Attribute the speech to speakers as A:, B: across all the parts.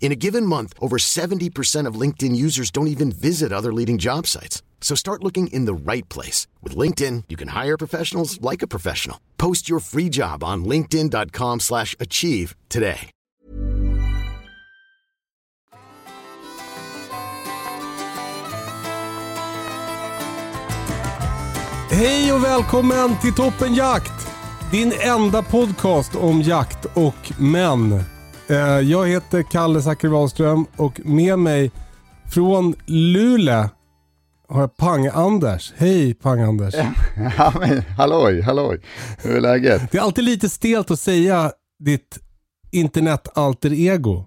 A: In a given month, over 70% of LinkedIn users don't even visit other leading job sites. So start looking in the right place. With LinkedIn, you can hire professionals like a professional. Post your free job on linkedin.com slash achieve today.
B: Hej och välkommen till Toppen Jakt! Din enda podcast om jakt och män. Eh, Jag heter Kalle Zackari Wahlström och med mig från Luleå har jag Pang-Anders. Hej Pang-Anders.
C: Ja, men halloj, halloj. Hur är läget?
B: Det är alltid lite stelt att säga ditt internet-alter-ego.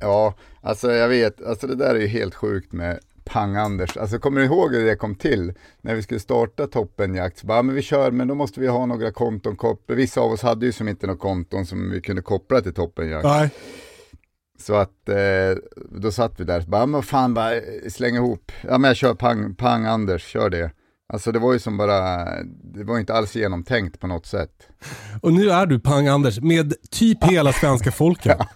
C: Ja, alltså jag vet, alltså det där är ju helt sjukt med Pang-Anders. Alltså kommer du ihåg hur det kom till? När vi skulle starta Toppenjakt, så bara, men vi kör, men då måste vi ha några konton kopplade. Vissa av oss hade ju som inte några konton som vi kunde koppla till Toppenjakt.
B: Nej.
C: Så att eh, då satt vi där, så bara, men fan, bara eh, släng ihop. Ja men jag kör pang, pang kör det. Alltså det var ju som bara, det var inte alls genomtänkt på något sätt.
B: Och nu är du Pang-Anders med typ hela svenska folket.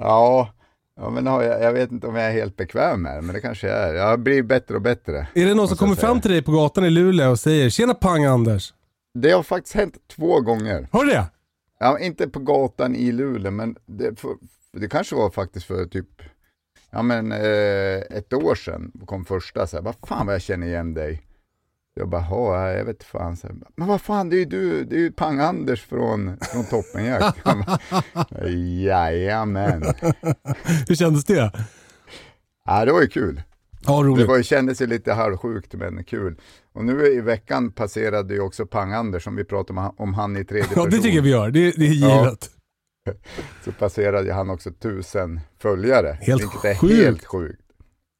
C: Ja, ja men har jag, jag vet inte om jag är helt bekväm med det, men det kanske jag är. Jag blir bättre och bättre.
B: Är det någon som kommer fram till dig på gatan i Luleå och säger “Tjena Pang-Anders”?
C: Det har faktiskt hänt två gånger.
B: Har det?
C: Ja, inte på gatan i Luleå, men det, för, det kanske var faktiskt för typ Ja men eh, ett år sedan kom första så här, vad fan vad jag känner igen dig. Jag bara, "Ja, jag vet fan. Så men vad fan, det är ju du, det är ju Pang-Anders från, från Toppenjakt. Jajamän.
B: Hur kändes det?
C: Ja, det var ju kul.
B: Ja,
C: Det
B: roligt.
C: var, ju- kändes ju lite halvsjukt men kul. Och nu i veckan passerade ju också Pang-Anders, som vi pratade om, om han i tredje
B: Ja,
C: person.
B: det tycker jag vi gör. Det, det är
C: Ja.
B: givet.
C: Så passerade han också tusen följare.
B: Helt
C: vilket är
B: sjukt.
C: helt sjukt.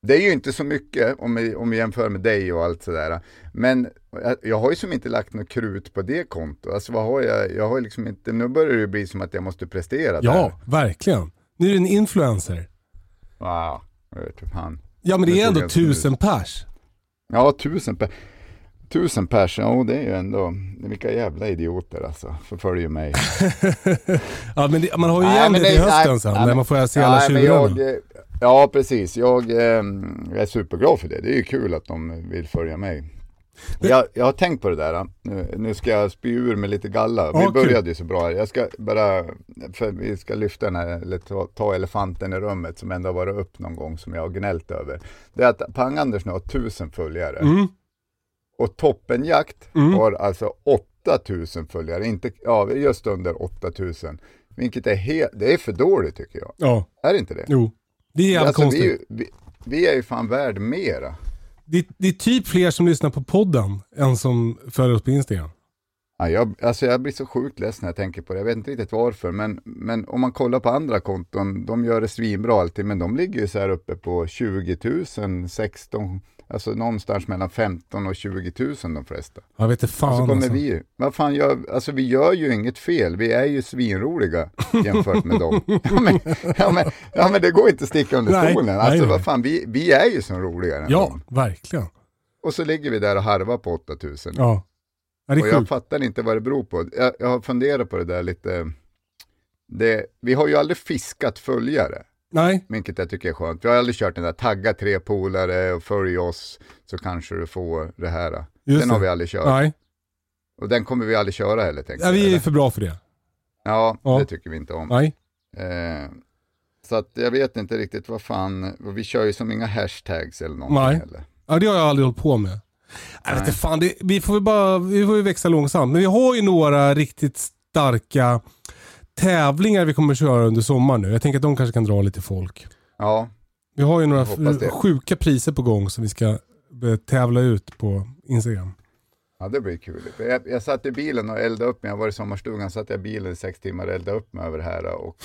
C: Det är ju inte så mycket om vi, om vi jämför med dig och allt sådär. Men jag, har ju som inte lagt något krut på det kontot. Alltså vad har jag? Jag har liksom inte, nu börjar det ju bli som att jag måste prestera
B: Ja,
C: där.
B: verkligen. Nu är du en influencer.
C: Wow, jag vet fan.
B: Ja, men det
C: Det
B: är ändå tusen pers.
C: Ja, tusen per Tusen pers, ja det är ju ändå, vilka jävla idioter alltså, förföljer mig.
B: ja, men det, man har ju igen det till hösten
C: nej,
B: sen,
C: nej,
B: när man får se alla
C: Nej, Ja, precis. Jag, eh, jag är superglad för det. Det är ju kul att de vill följa mig. Jag, jag har tänkt på det där. Nu, nu ska jag spy ur med lite galla. Vi
B: kul.
C: började ju så bra. här. Jag ska bara, för vi ska lyfta den här, eller ta, ta elefanten i rummet som ändå har varit upp någon gång som jag har gnällt över. Det är att Pang-Anders nu har tusen följare.
B: Mm.
C: Och Toppenjakt
B: Mm.
C: har alltså 8000 följare, inte, ja just under 8000. Vilket är helt, det är för dåligt tycker jag.
B: Ja,
C: Är det inte det?
B: jo. Det är jävligt
C: alltså, vi,
B: konstigt.
C: är ju- vi, vi är ju fan värd mera.
B: Det, det är typ fler som lyssnar på podden än som följer oss på Instagram.
C: Ja, jag, alltså jag blir så sjukt ledsen när jag tänker på det. Jag vet inte riktigt varför, men, men om man kollar på andra konton, de gör det svinbra alltid, men de ligger ju så här uppe på 20 000, 16, alltså någonstans mellan 15 och 20 000 de flesta.
B: Jag vet inte
C: Och så
B: fan
C: kommer
B: alltså.
C: vi, vad fan gör, alltså vi gör ju inget fel, vi är ju svinroliga jämfört med dem. Ja men, ja, men, ja, men det går inte att sticka under
B: Nej,
C: stolen. Alltså
B: nej.
C: vad fan, vi, vi är ju som roligare än
B: Ja,
C: dem.
B: verkligen.
C: Och så ligger vi där och harvar på 8000.
B: Ja. ja det
C: och
B: är
C: jag
B: sjukt.
C: fattar inte vad det beror på. Jag, jag har funderat på det där lite. Det, vi har ju aldrig fiskat följare,
B: Nej,
C: vilket jag tycker är skönt. Vi har aldrig kört den där tagga tre polare och följ oss så kanske du får det här.
B: just
C: den har
B: det.
C: vi aldrig kört.
B: Nej,
C: Och den kommer vi aldrig köra heller
B: ja,
C: jag,
B: vi är
C: eller?
B: för bra för det.
C: Ja,
B: Ja.
C: det tycker vi inte om.
B: Nej.
C: Eh, så att jag vet inte riktigt vad fan, vi kör ju som inga hashtags eller någonting
B: Nej.
C: heller.
B: Ja, det har jag aldrig hållit på med. Jag vet
C: Nej.
B: inte fan, det, vi får ju bara, vi får ju växa långsamt. Men vi har ju några riktigt starka tävlingar vi kommer att köra under sommaren nu. Jag tänker att de kanske kan dra lite folk.
C: Ja,
B: Vi har ju några sjuka priser på gång som vi ska eh, tävla ut på Instagram.
C: ja det blir kul. Jag, jag satt i bilen och eldade upp mig. Jag var i sommarstugan, satt jag i bilen i sex timmar och eldade upp mig över det här. Och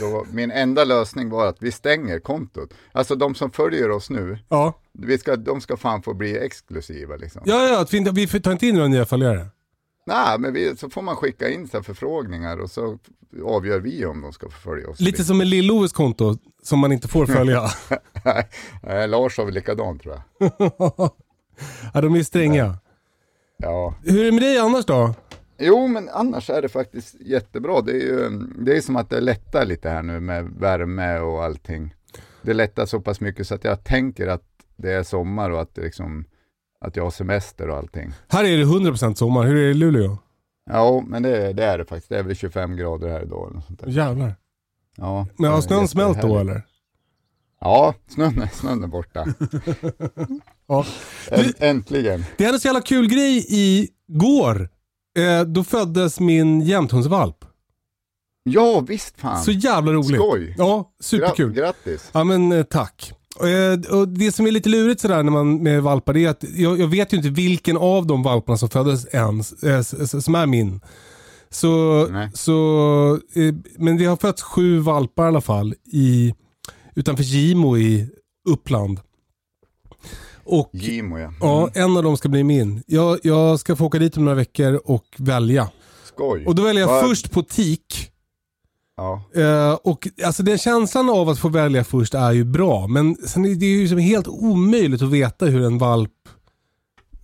C: då, min enda lösning var att vi stänger kontot. Alltså de som följer oss nu,
B: Ja,
C: vi ska, de ska fan få bli exklusiva liksom.
B: ja, ja att vi, vi tar inte in några nya följare.
C: Nej, men vi, så får man skicka in så förfrågningar och så avgör vi om de ska följa oss.
B: Lite som med Lill-Oves konto som man inte får följa.
C: Nej, Lars har väl likadant tror jag.
B: ja, de är stränga.
C: Ja.
B: Hur är det med dig annars då?
C: Jo, men annars är det faktiskt jättebra. Det är ju det är som att det lättar lite här nu med värme och allting. Det lättar så pass mycket så att jag tänker att det är sommar och att, det liksom, att jag har semester och allting.
B: Här är det 100% sommar. Hur är det i Luleå?
C: Ja, men det, det är det faktiskt. Det är väl 25 grader här idag. Eller något sånt där.
B: Jävlar.
C: Ja,
B: Men har snön smält då eller?
C: Ja, snön, snön är borta.
B: Ja.
C: Änt, äntligen.
B: Det hände en så jävla kul grej igår. Eh, då föddes min jämthundsvalp.
C: Ja, visst fan.
B: Så jävla roligt.
C: Skoj.
B: Ja, superkul.
C: Gra- grattis.
B: Ja men eh, tack. Eh, och det som är lite lurigt sådär när man med valpar är att jag, jag vet ju inte vilken av de valparna som föddes ens, eh, som är min. Så,
C: Nej.
B: så eh, men det har fötts sju valpar i alla fall i, utanför Gimo i Uppland. Och
C: Gimo ja.
B: ja, en av dem ska bli min. Jag, jag ska få åka dit om några veckor och välja.
C: Skoj.
B: Och då väljer jag
C: Vad-
B: först på tik.
C: Ja.
B: Eh, och alltså den känslan av att få välja först är ju bra. Men sen är det ju som helt omöjligt att veta hur en valp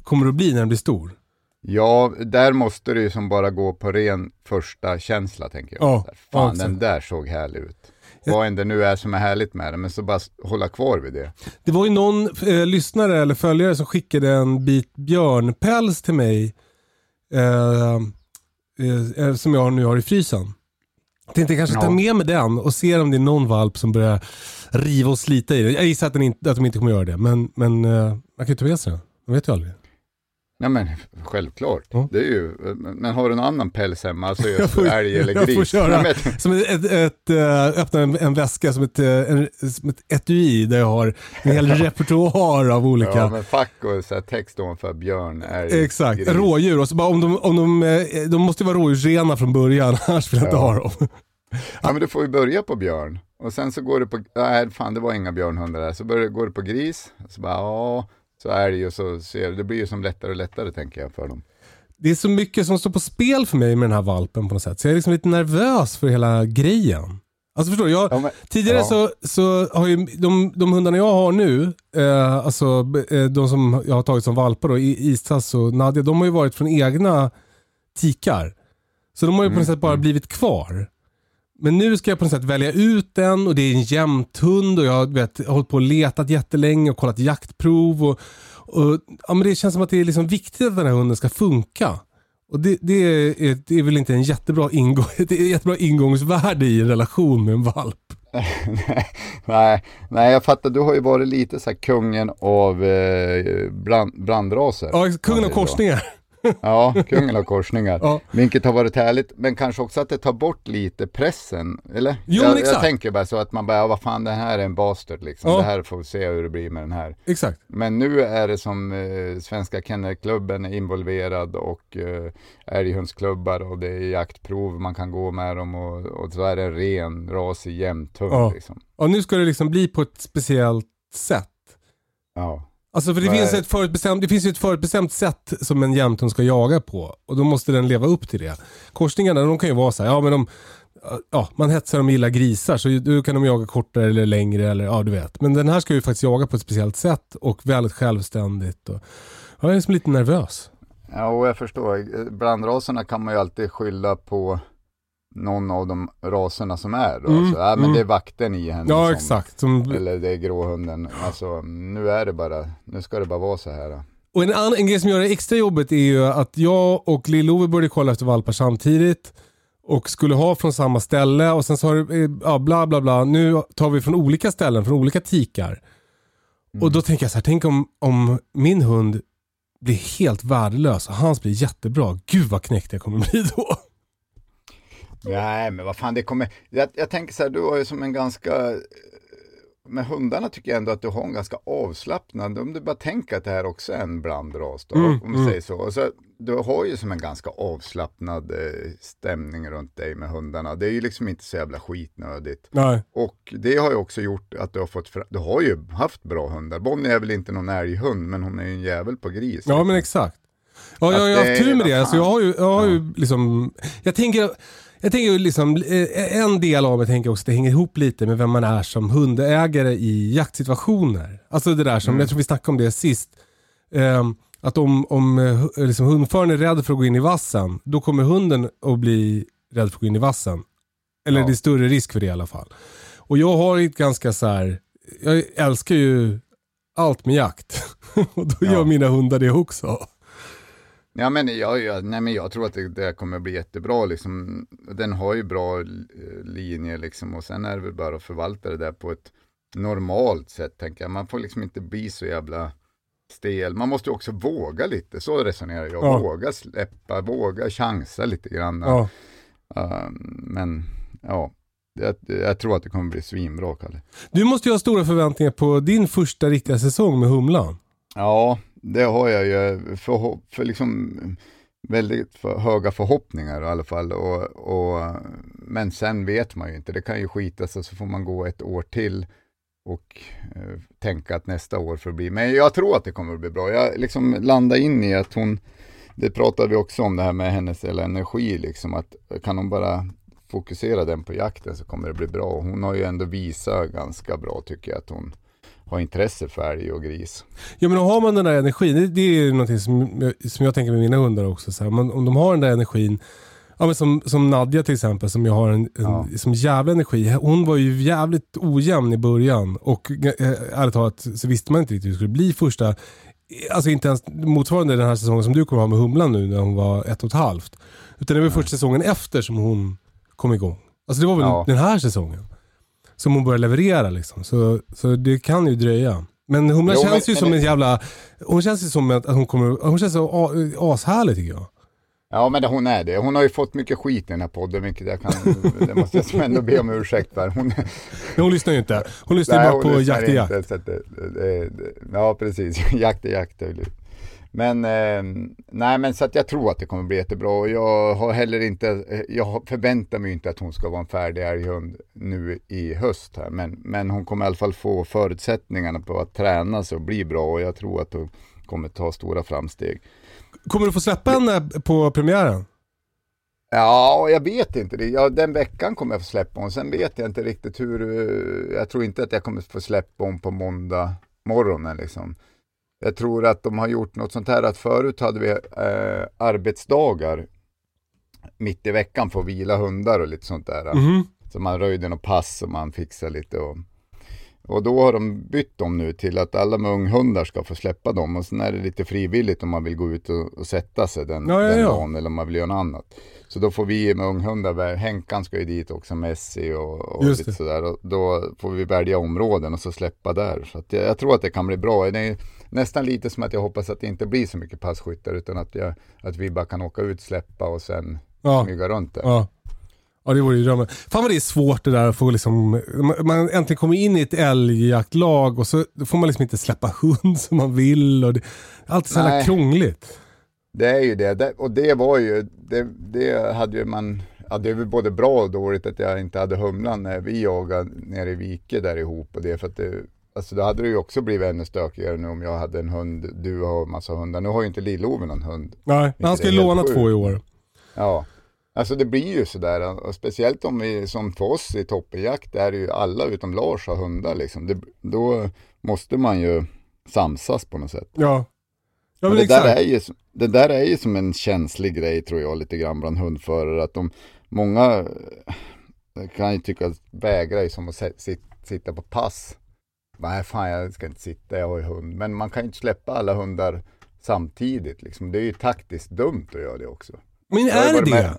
B: kommer att bli när den blir stor.
C: ja, där måste du ju som bara gå på ren första känsla tänker jag.
B: Ja, ja,
C: Fan,
B: exakt.
C: den där såg härlig ut. Vad än det nu är som är härligt med den, men så bara hålla kvar vid det.
B: Det var ju någon eh, lyssnare eller följare som skickade en bit björnpäls till mig. Eh, eh, som jag nu har i frysen. Tänkte kanske ta
C: Ja.
B: med mig den och se om det är någon valp som börjar riva och slita i den. Jag gissar att, den inte, att de inte kommer göra det. Men, men eh, man kan ju ta med sig den. Man vet ju aldrig.
C: Nej men självklart.
B: Ja.
C: Det är ju, men har du någon annan päls hemma, alltså
B: Jag får-
C: älg eller
B: jag
C: gris?
B: får köra.
C: Nej,
B: Som ett, ett, ett, eh, öppna en, en väska som ett, eh, en, som ett etui där jag har en hel repertoar av olika.
C: ja men fack och så här text ovanför björn, älg,
B: Exakt,
C: gris.
B: rådjur. Och så bara om de, om de, eh, de måste ju vara rådjursrena från början, annars vill jag inte
C: Ja.
B: ha dem.
C: Ja men du får ju börja på björn. Och sen så går du på, nej fan det var inga björnhundar där. Så börjar, går du på gris, så bara ja, så älg och så ser det blir ju som lättare och lättare tänker jag för dem.
B: Det är så mycket som står på spel för mig med den här valpen på något sätt. Så jag är liksom lite nervös för hela grejen. Alltså förstår du? Jag,
C: Ja, men,
B: Tidigare
C: Ja.
B: så, så har ju de, de hundarna jag har nu, eh, alltså eh, de som jag har tagit som valpar då, Istas och Nadja, de har ju varit från egna tikar. Så de har ju på något sätt bara blivit kvar. Men nu ska jag på något sätt välja ut den och det är en jämthund och jag har vet, hållit på och letat jättelänge och kollat jaktprov. Och, och, ja, men det känns som att det är liksom viktigt att den här hunden ska funka. Och det, det, är, det är väl inte en jättebra, ingång, det är jättebra ingångsvärde i en relation med en valp.
C: nej, nej, jag fattar, du har ju varit lite så här kungen av eh, brand, brandraser.
B: Ja, kungen av korsningar.
C: Ja, kungen av korsningar.
B: Ja.
C: Vilket har varit härligt, men kanske också att det tar bort lite pressen, eller?
B: Jo,
C: jag,
B: exakt.
C: jag tänker bara så att man bara, ja, vad fan, det här är en bastard liksom.
B: Ja.
C: Det här får vi se hur det blir med den här.
B: Exakt.
C: Men nu är det som eh, Svenska Kennelklubben är involverad och eh, älghundsklubbar och det är jaktprov man kan gå med dem och, och så är det en ren, rasig jämthund
B: Ja.
C: liksom.
B: Och nu ska det liksom bli på ett speciellt sätt.
C: Ja.
B: Alltså för det
C: Nej.
B: finns, ett förutbestämt, det finns ju ett förutbestämt sätt som en jämthund ska jaga på. Och då måste den leva upp till det. Korsningarna de kan ju vara så här, ja men de, ja, man hetsar dem gillar grisar så då kan de jaga kortare eller längre eller ja du vet. Men den här ska ju faktiskt jaga på ett speciellt sätt och väldigt självständigt. Och, jag är liksom lite nervös.
C: Ja, och jag förstår. Brandraserna kan man ju alltid skylla på någon av de raserna som är. Då.
B: Mm,
C: så, ja, men
B: mm.
C: det är vakten i henne.
B: Ja
C: som,
B: exakt. Som,
C: Eller det är gråhunden. Alltså, nu är det bara, nu ska det bara vara så här.
B: Och en, annan, en grej som gör det extra jobbigt är ju att jag och Lill-Ove började kolla efter valpar samtidigt. Och skulle ha från samma ställe och sen så har det, eh, ja bla bla bla. Nu tar vi från olika ställen, från olika tikar. Och då tänker jag så här, tänk om, om min hund blir helt värdelös och hans blir jättebra. Gud vad knäckt jag kommer bli då.
C: Nej, men vad fan det kommer, jag, jag tänker så här, du har ju som en ganska med hundarna tycker jag ändå att du har en ganska avslappnad, om du bara tänker att det här också är en blandras då,
B: Mm,
C: om du säger så. Och så. Du har ju som en ganska avslappnad eh, stämning runt dig med hundarna. Det är ju liksom inte så jävla skitnödigt.
B: Nej.
C: Och det har ju också gjort att du har fått, fra- du har ju haft bra hundar. Bonnie är väl inte någon älghund, men hon är ju en jävel på gris.
B: Ja men exakt. Ja, jag har
C: Att det
B: haft tur med det. Alltså, jag har ju, jag har ju liksom, jag tänker, jag tänker liksom, eh, en del av mig tänker också att det hänger ihop lite med vem man är som hundägare i jaktsituationer. Alltså det där som,
C: Mm.
B: jag tror vi snackade om det sist. Ehm, att om, om eh, liksom, hundföraren är rädd för att gå in i vassen, då kommer hunden att bli rädd för att gå in i vassen. Eller
C: Ja.
B: det är större risk för det i alla fall. Och jag har ett ganska så här, jag älskar ju allt med jakt. Och då
C: Ja.
B: gör mina hundar det också.
C: Ja men jag, jag, nej, men jag tror att det, det kommer bli jättebra liksom. Den har ju bra eh, linjer liksom och sen är det väl bara att förvalta det där på ett normalt sätt tänker jag. Man får liksom inte bli så jävla stel. Man måste ju också våga lite, så resonerar jag.
B: Ja.
C: Våga släppa, våga chansa lite grann.
B: Ja.
C: Um, men ja, jag, jag tror att det kommer bli svinbra Kalle.
B: Du måste ju ha stora förväntningar på din första riktiga säsong med Humlan.
C: Ja, det har jag ju för, för liksom väldigt för höga förhoppningar i alla fall. Och, och, men sen vet man ju inte, det kan ju skita sig, så får man gå ett år till och eh, tänka att nästa år får bli. Men jag tror att det kommer att bli bra. Jag liksom landar in i att hon, det pratade vi också om det här med hennes eller energi, liksom att kan hon bara fokusera den på jakten så kommer det bli bra. Hon har ju ändå visat ganska bra tycker jag att hon har intresse för älg och gris.
B: Ja men har man den där energin, det, det är någonting som jag, som jag tänker med mina hundar också. Så här, man, om de har den där energin, ja, men som, som Nadja till exempel som jag har en, en
C: Ja.
B: som jävla energi. Hon var ju jävligt ojämn i början och eh, ärligt talat så visste man inte riktigt hur det skulle bli första, alltså inte ens motsvarande den här säsongen som du kommer ha med Humlan nu när hon var ett och ett halvt. Utan det var första säsongen efter som hon kom igång. Alltså det var väl
C: Ja.
B: den här säsongen som hon började leverera liksom. Så, så det kan ju dröja. Men Humla
C: Jo,
B: känns
C: men-
B: ju som
C: men-
B: en jävla, hon känns ju som att hon kommer, hon känns så ashärlig tycker jag.
C: Ja men det, hon är det. Hon har ju fått mycket skit i den här podden, vilket jag kan, det måste jag ändå be om ursäkt för. Hon,
B: hon lyssnar ju inte. Hon lyssnar
C: Nej,
B: bara på Jakt i jakt.
C: inte, det, det, ja, precis. jakt är jakt. Men, eh, nej, men så att jag tror att det kommer bli jättebra. Och jag har heller inte, eh, jag förväntar mig inte att hon ska vara en färdig älghund nu i höst här. Men, men hon kommer i alla fall få förutsättningarna på att träna sig och bli bra. Och jag tror att hon kommer ta stora framsteg.
B: Kommer du få släppa henne på premiären?
C: Ja, jag vet inte. det. Ja, den veckan kommer jag få släppa hon. Sen vet jag inte riktigt hur. eh, Jag tror inte att jag kommer få släppa hon på måndag morgonen liksom. Jag tror att de har gjort något sånt här att förut hade vi eh, arbetsdagar mitt i veckan för att vila hundar och lite sånt där.
B: Mhm.
C: Så man röjde något pass och man fixade lite och och då har de bytt dem nu till att alla med unghundar ska få släppa dem och sen är det lite frivilligt om man vill gå ut och, och sätta sig den,
B: Ja, ja,
C: den
B: ja.
C: dagen eller om man vill göra något annat. Så då får vi med unghundar, Henkan ska ju dit också, Messi och, och
B: Just
C: lite sådär. Och då får vi välja områden och så släppa där. Så jag, jag tror att det kan bli bra. Det är nästan lite som att jag hoppas att det inte blir så mycket passkyttar utan att, jag, att vi bara kan åka ut, släppa och sen
B: Ja.
C: smyga runt där.
B: Ja. Ja det vore ju drömmen. Fan vad det är svårt det där att få liksom, man- äntligen kommer in i ett älgjaktlag och så får man liksom inte släppa hund som man vill och det, allt är så jävla krångligt.
C: Det är ju det. det och det var ju, det, det hade ju man, ja det är väl både bra och dåligt att jag inte hade humlan när vi jagade nere i Vike där ihop och det för att det, alltså då hade det ju också blivit ännu stökigare nu om jag hade en hund, du har massa hundar. Nu har ju inte Lill-Ove någon hund.
B: Nej, men han ska ju
C: är
B: låna två i år.
C: Ja, alltså det blir ju sådär och speciellt om vi som för oss i toppenjakt är det ju alla utom Lars har hundar liksom. Det, då måste man ju samsas på något sätt.
B: Ja. Ja
C: Men det, där
B: exakt.
C: är ju, det där är ju som en känslig grej tror jag lite grann bland hundförare. Att de, många kan ju tycka att vägra är som att sitta på pass. Nej fan jag ska inte sitta, jag har ju hund. Men man kan ju inte släppa alla hundar samtidigt. Liksom. Det är ju taktiskt dumt att göra det också.
B: Men är det det?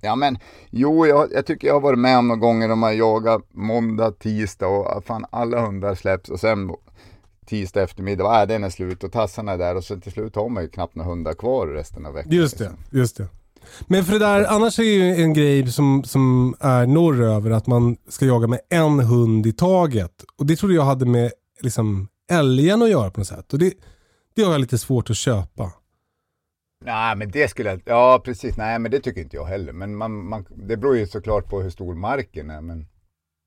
C: Ja men, jo jag, jag tycker jag har varit med om några gånger när man jagar måndag, tisdag och fan alla hundar släpps och sen tisdag eftermiddag, äh, den är slut och tassarna är där och sen till slut har man ju knappt några hundar kvar resten av veckan.
B: Just det,
C: liksom.
B: just det. Men för det där, annars är det ju en grej som, som är norröver att man ska jaga med en hund i taget. Och det trodde jag hade med liksom, älgen att göra på något sätt. Och det, det har jag lite svårt att köpa.
C: Nej, men det skulle jag Ja, precis. Nej, men det tycker inte jag heller. Men man, man, det beror ju såklart på hur stor marken är. Men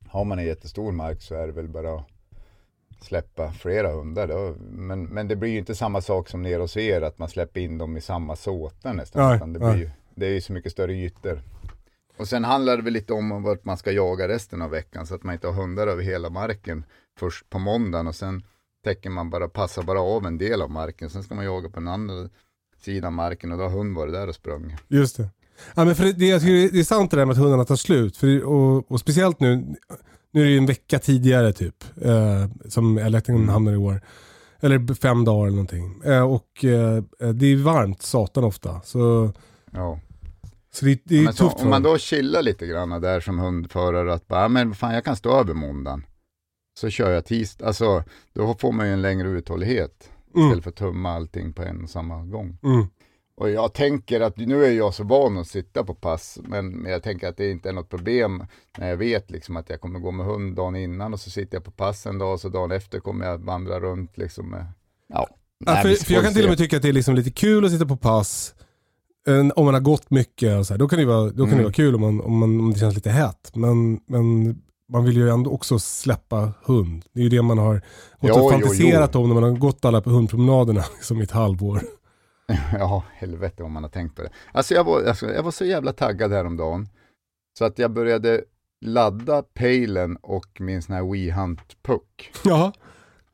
C: har man en jättestor mark så är det väl bara att släppa flera hundar. Då. Men, men det blir ju inte samma sak som nere hos er, att man släpper in dem i samma såtar nästan.
B: Nej,
C: det, blir ju, det är ju så mycket större ytor. Och sen handlar det väl lite om vart man ska jaga resten av veckan så att man inte har hundar över hela marken först på måndagen och sen täcker man bara, passar bara av en del av marken. Sen ska man jaga på den andra sidan marken och då har hund varit där och sprungit.
B: Just det. Ja, men för det, det, jag tycker det är sant det där med att hundarna tar slut. För, och, och speciellt nu, nu är det ju en vecka tidigare typ, eh, som älgjakten
C: Mm.
B: hamnar i år. Eller fem dagar eller någonting. Eh, och eh, det är varmt satan ofta. Så,
C: Ja.
B: Så det, det är
C: Men så,
B: tufft för
C: om man då chillar lite grann där som hundförare att bara, "Ja, men fan jag kan stå över måndagen. Så kör jag tisdag, alltså då får man ju en längre uthållighet.
B: Mm.
C: Istället för att tumma allting på en och samma gång.
B: Mm.
C: Och jag tänker att, nu är jag så van att sitta på pass, men, men jag tänker att det inte är något problem när jag vet liksom att jag kommer gå med hund dagen innan och så sitter jag på pass en dag och så dagen efter kommer jag vandra runt liksom med, ja.
B: Ja,
C: Nej,
B: för, för jag kan till och med tycka att det är liksom lite kul att sitta på pass. Eh, Om man har gått mycket så här, då kan det vara, då kan det
C: Mm.
B: vara kul om, man, om, man, om det känns lite hett. Men, men man vill ju ändå också släppa hund. Det är ju det man har gått
C: Jo,
B: och
C: jo,
B: fantiserat
C: jo.
B: om när man har gått alla på hundpromenaderna liksom i ett halvår.
C: Ja, helvete om man har tänkt på det. Alltså jag var, alltså, jag var så jävla taggad häromdagen. Så att jag började ladda pejlen och min sån här WeHunt-puck.
B: Ja,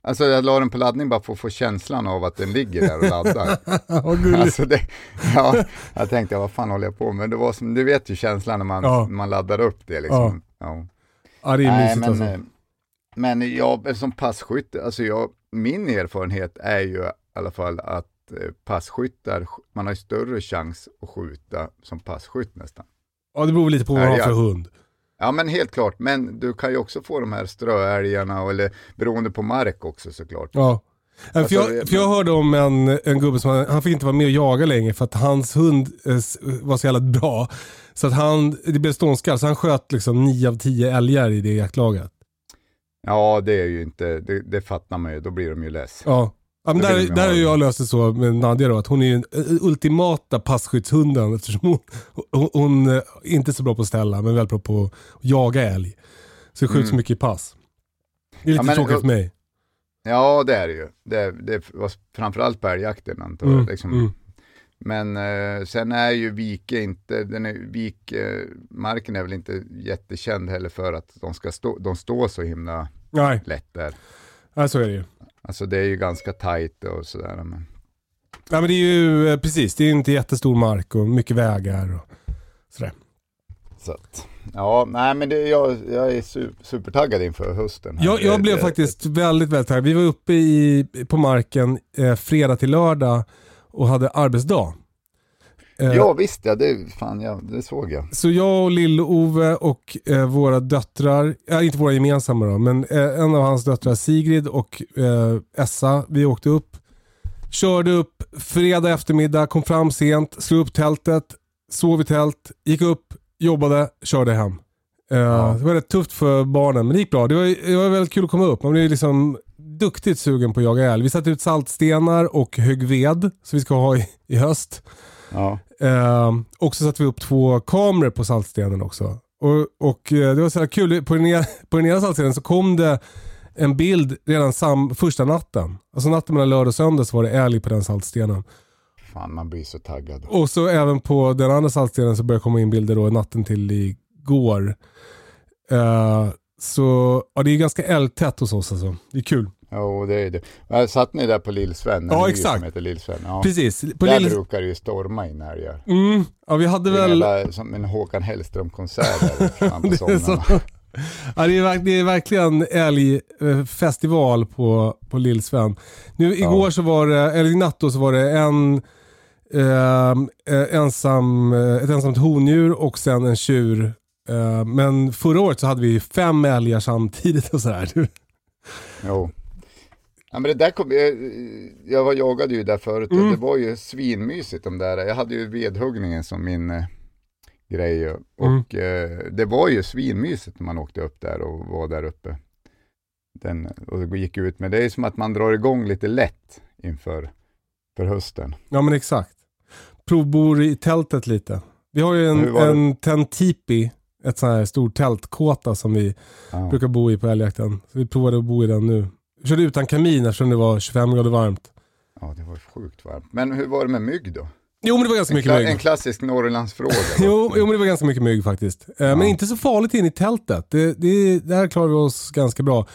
C: Alltså jag la den på laddning bara för att få känslan av att den ligger där och laddar. alltså det, ja, jag tänkte, vad fan håller jag på med? Men det var som, du vet ju känslan när man,
B: Ja.
C: man laddar upp det liksom. Ja.
B: Ja, det är
C: Nej, men,
B: alltså.
C: eh, men jag som passkytt, alltså jag, min erfarenhet är ju i alla fall att eh, passkyttar, man har ju större chans att skjuta som passkytt nästan.
B: Ja, det beror lite på vad man har för hund.
C: Ja men helt klart, men du kan ju också få de här ströälgarna eller beroende på mark också såklart.
B: Ja.
C: Alltså,
B: för, jag, för jag hörde om en, en gubbe som han, han fick inte vara med och jaga längre för att hans hund eh, var så jävla bra. Så att han, det blev ståndskall så han sköt liksom 9 av 10 älgar i det jaktlaget.
C: Ja det är ju inte, det, det fattar man ju, då blir de ju less.
B: Ja. Ja, men där, där
C: ha.
B: har jag löst det så med Nadja då, att hon är den eh, ultimata passskyddshunden eftersom hon, hon, hon är inte så bra på att ställa men väldigt bra på att jaga älg. Så det skjuts
C: Mm.
B: mycket i pass. Det är lite
C: Ja, men-
B: tråkigt för mig.
C: Ja det är det ju. Det, det var framförallt på älgjakten antar jag.
B: Mm,
C: Liksom.
B: mm.
C: Men eh, sen är ju Vike inte, den är, Vik, eh, marken är väl inte jättekänd heller för att de ska stå, de står så himla
B: Nej,
C: lätt där.
B: nej, så är det ju.
C: Alltså det är ju ganska tajt och sådär. Men,
B: Ja, men det är ju eh, precis, det är inte jättestor mark och mycket vägar och sådär.
C: så att, ja, nej men det, jag, jag är su, supertaggad inför hösten. här.
B: Jag, jag
C: Det-
B: blev
C: det-
B: faktiskt väldigt, väldigt taggad. Vi var uppe i, på marken eh, fredag till lördag och hade arbetsdag. Eh,
C: Ja visst ja, det, fan, ja, det såg jag.
B: Så jag och Lill-Ove och eh, våra döttrar, ja, inte våra gemensamma då, men eh, en av hans döttrar Sigrid och eh, Essa, vi åkte upp. Körde upp fredag eftermiddag, kom fram sent, slog upp tältet, sov i tält, gick upp, jobbade, körde hem. Eh,
C: Ja.
B: Det var rätt tufft för barnen, men det gick bra. Det var, det var väldigt kul att komma upp. Man blev liksom duktigt sugen på att jaga älg. Vi satte ut saltstenar och högg ved, som vi ska ha i, i höst.
C: Ja.
B: Eh, och så satte vi upp två kameror på saltstenen också. Och, och eh, det var så kul, på den, ena, på den ena saltstenen så kom det en bild redan sam, första natten. Alltså natten mellan lördag och söndag så var det älg på den saltstenen.
C: Fan man blir så taggad.
B: Och så även på den andra saltstenen så började komma in bilder då natten till igår. Eh, så ja, det är ganska älgtätt hos oss alltså. Det är kul.
C: Jo det är det. Ja, Satt ni där på Lill-Sven?
B: Ja, exakt.
C: Som heter Lill-Sven. Ja.
B: Precis. På
C: Där
B: lill...
C: brukar det ju storma in älgar.
B: mm, ja, vi hade väl...
C: jävla, som en Håkan Hellström-konsert där på somrarna.
B: ja, det, är, det är verkligen älgfestival på, på Lill-Sven. Nu igår så var det, eller i natt då så var det en ehm, eh, ensam, eh, ett ensamt hondjur och sen en tjur. Eh, men förra året så hade vi fem älgar samtidigt och sådär.
C: Jo. Ja, men det där kom, jag, jag var jagade ju där förut
B: Mm.
C: och det var ju svinmysigt de där. Jag hade ju vedhuggningen som min eh, grej och
B: Mm.
C: eh, det var ju svinmysigt när man åkte upp där och var där uppe. Den, och gick ut med det är som att man drar igång lite lätt inför för hösten.
B: Ja men exakt. Provbor i tältet lite. Vi har ju en, en tentipi, ett sån här stor tältkåta som vi
C: Ja.
B: brukar bo i på älgjakten. Så vi provade att bo i den nu. Körde utan kamin eftersom det var 25 grader varmt.
C: ja, det var sjukt varmt. Men hur var det med mygg då?
B: Jo men det var ganska
C: En,
B: mycket mygg.
C: en klassisk Norrlandsfråga.
B: Jo, jo men det var ganska mycket mygg faktiskt. Eh, Men
C: Ja.
B: inte så farligt in i tältet. Det, det, där klarar vi oss ganska bra.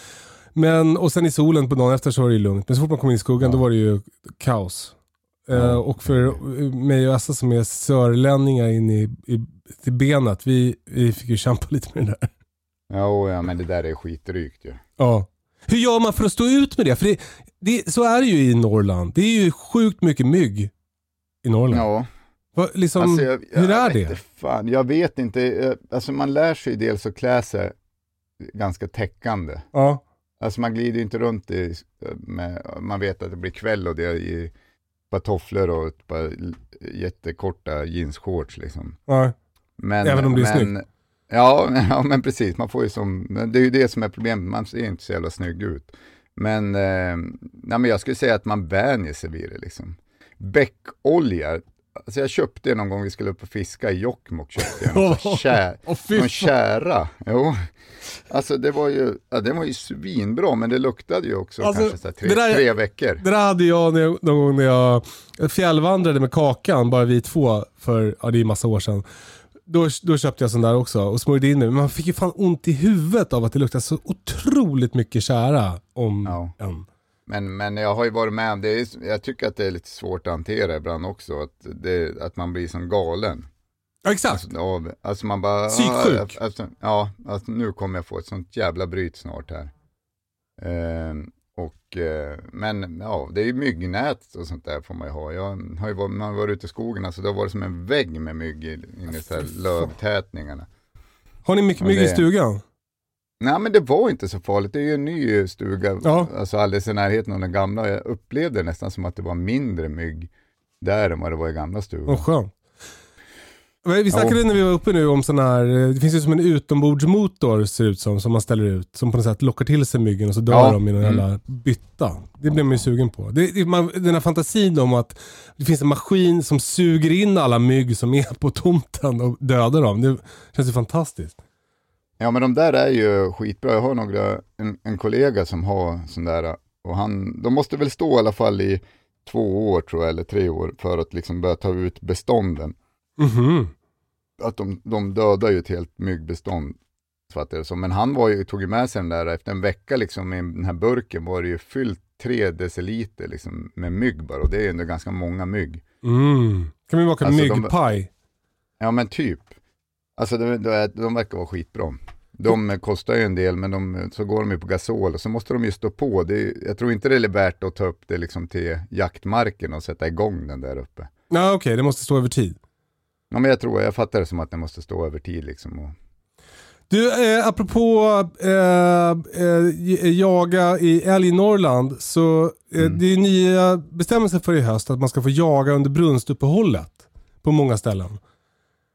B: Men, och sen i solen på dagen efter så var det ju lugnt. Men så fort man kom in i skuggan
C: Ja.
B: då var det ju kaos. Eh,
C: Ja.
B: och för mig och Assa som är sörlänningar in i, i, till benet, vi, vi fick ju kämpa lite med det där.
C: Ja, ja, men det där är skitdrygt ju.
B: Ja. Hur gör man för att stå ut med det? För det, det, så är det ju i Norrland. Det är ju sjukt mycket mygg i Norrland.
C: Ja.
B: Vad- liksom,
C: Alltså, jag, jag,
B: hur är det?
C: Fan, jag vet inte, Jag- alltså man lär sig ju dels att klä sig ganska täckande.
B: Ja.
C: Alltså man glider ju inte runt i, med, man vet att det blir kväll och det är i par tofflor och ett par jättekorta jeansshorts liksom.
B: ja.
C: Men,
B: Även om det är
C: men, Ja, ja, men precis, man får ju som, det är ju det som är problemet, man ser inte så jävla snygg ut. Men, eh, nej, men jag skulle säga att man vänjer sig vid det liksom. Bäckolja, alltså jag köpte det någon gång vi skulle upp och fiska i Jokkmokk, köpte jag någon kär, någon kära. Jo. Alltså det var ju, ja, det var ju svinbra, men det luktade ju också
B: Alltså,
C: kanske så tre,
B: där-
C: tre veckor.
B: Det där hade jag när någon gång när jag fjällvandrade med Kakan, bara vi två, för ja, det är massa år sedan. Då, då köpte jag sån där också och smörjde in mig. Men man fick ju fan ont i huvudet av att det luktade så otroligt mycket kära om
C: Ja.
B: en.
C: Men, men jag har ju varit med om det, är, jag tycker att det är lite svårt att hantera ibland också, att, det, att man blir som galen.
B: Ja, exakt.
C: Alltså, av, alltså man bara...
B: Psyksjuk.
C: Ah, alltså, ja, alltså nu kommer jag få ett sånt jävla bryt snart här. Ehm, och, eh, men ja, det är ju myggnät och sånt där får man ju ha. Jag har ju varit, man har varit ute i skogen, alltså det har varit som en vägg med mygg inne i så lövtätningarna.
B: Har ni mycket mygg i stugan?
C: Nej men det var inte så farligt, det är ju en ny stuga,
B: Ja.
C: alltså alldeles i närheten av den gamla. Jag upplevde nästan som att det var mindre mygg där än vad det var i gamla stugan.
B: Vad skönt. Vi snackade när vi var uppe nu om sån här, eh, det finns ju som en utombordsmotor ser ut som, som man ställer ut. Som på något sätt lockar till sig myggen och så dör
C: Ja,
B: de i någon
C: mm.
B: jävla bytta. Det blir man ju sugen på. Det, det, man, den här fantasin om att det finns en maskin som suger in alla mygg som är på tomten och dödar dem. Det känns ju fantastiskt.
C: Ja men de där är ju skitbra. Jag har några, en, en kollega som har sån där och han, de måste väl stå i alla fall i två år tror jag, eller tre år för att liksom börja ta ut bestånden.
B: Mhm.
C: Att de, de dödar ju ett helt myggbestånd. Fattar jag det som. Men han var ju, tog ju med sig den där, efter en vecka liksom i den här burken var det ju fyllt tre deciliter liksom med mygg bara och det är ju ändå ganska många mygg.
B: Mm. Kan vi baka
C: Alltså, de-
B: myggpaj?
C: Ja men typ. Alltså de, de, de verkar vara skitbra. De kostar ju en del men de, så går de ju på gasol och så måste de ju stå på. Det, jag tror inte det är värt att ta upp det liksom till jaktmarken och sätta igång den där uppe.
B: Nej okej, det måste stå över tid.
C: Ja men jag tror, jag fattar det som att den måste stå över tid liksom. Och,
B: Du, eh, apropå eh, eh, j- jaga i älg i Norrland. Så eh,
C: Mm.
B: det är nya bestämmelser för i höst att man ska få jaga under brunstuppehållet. På många ställen.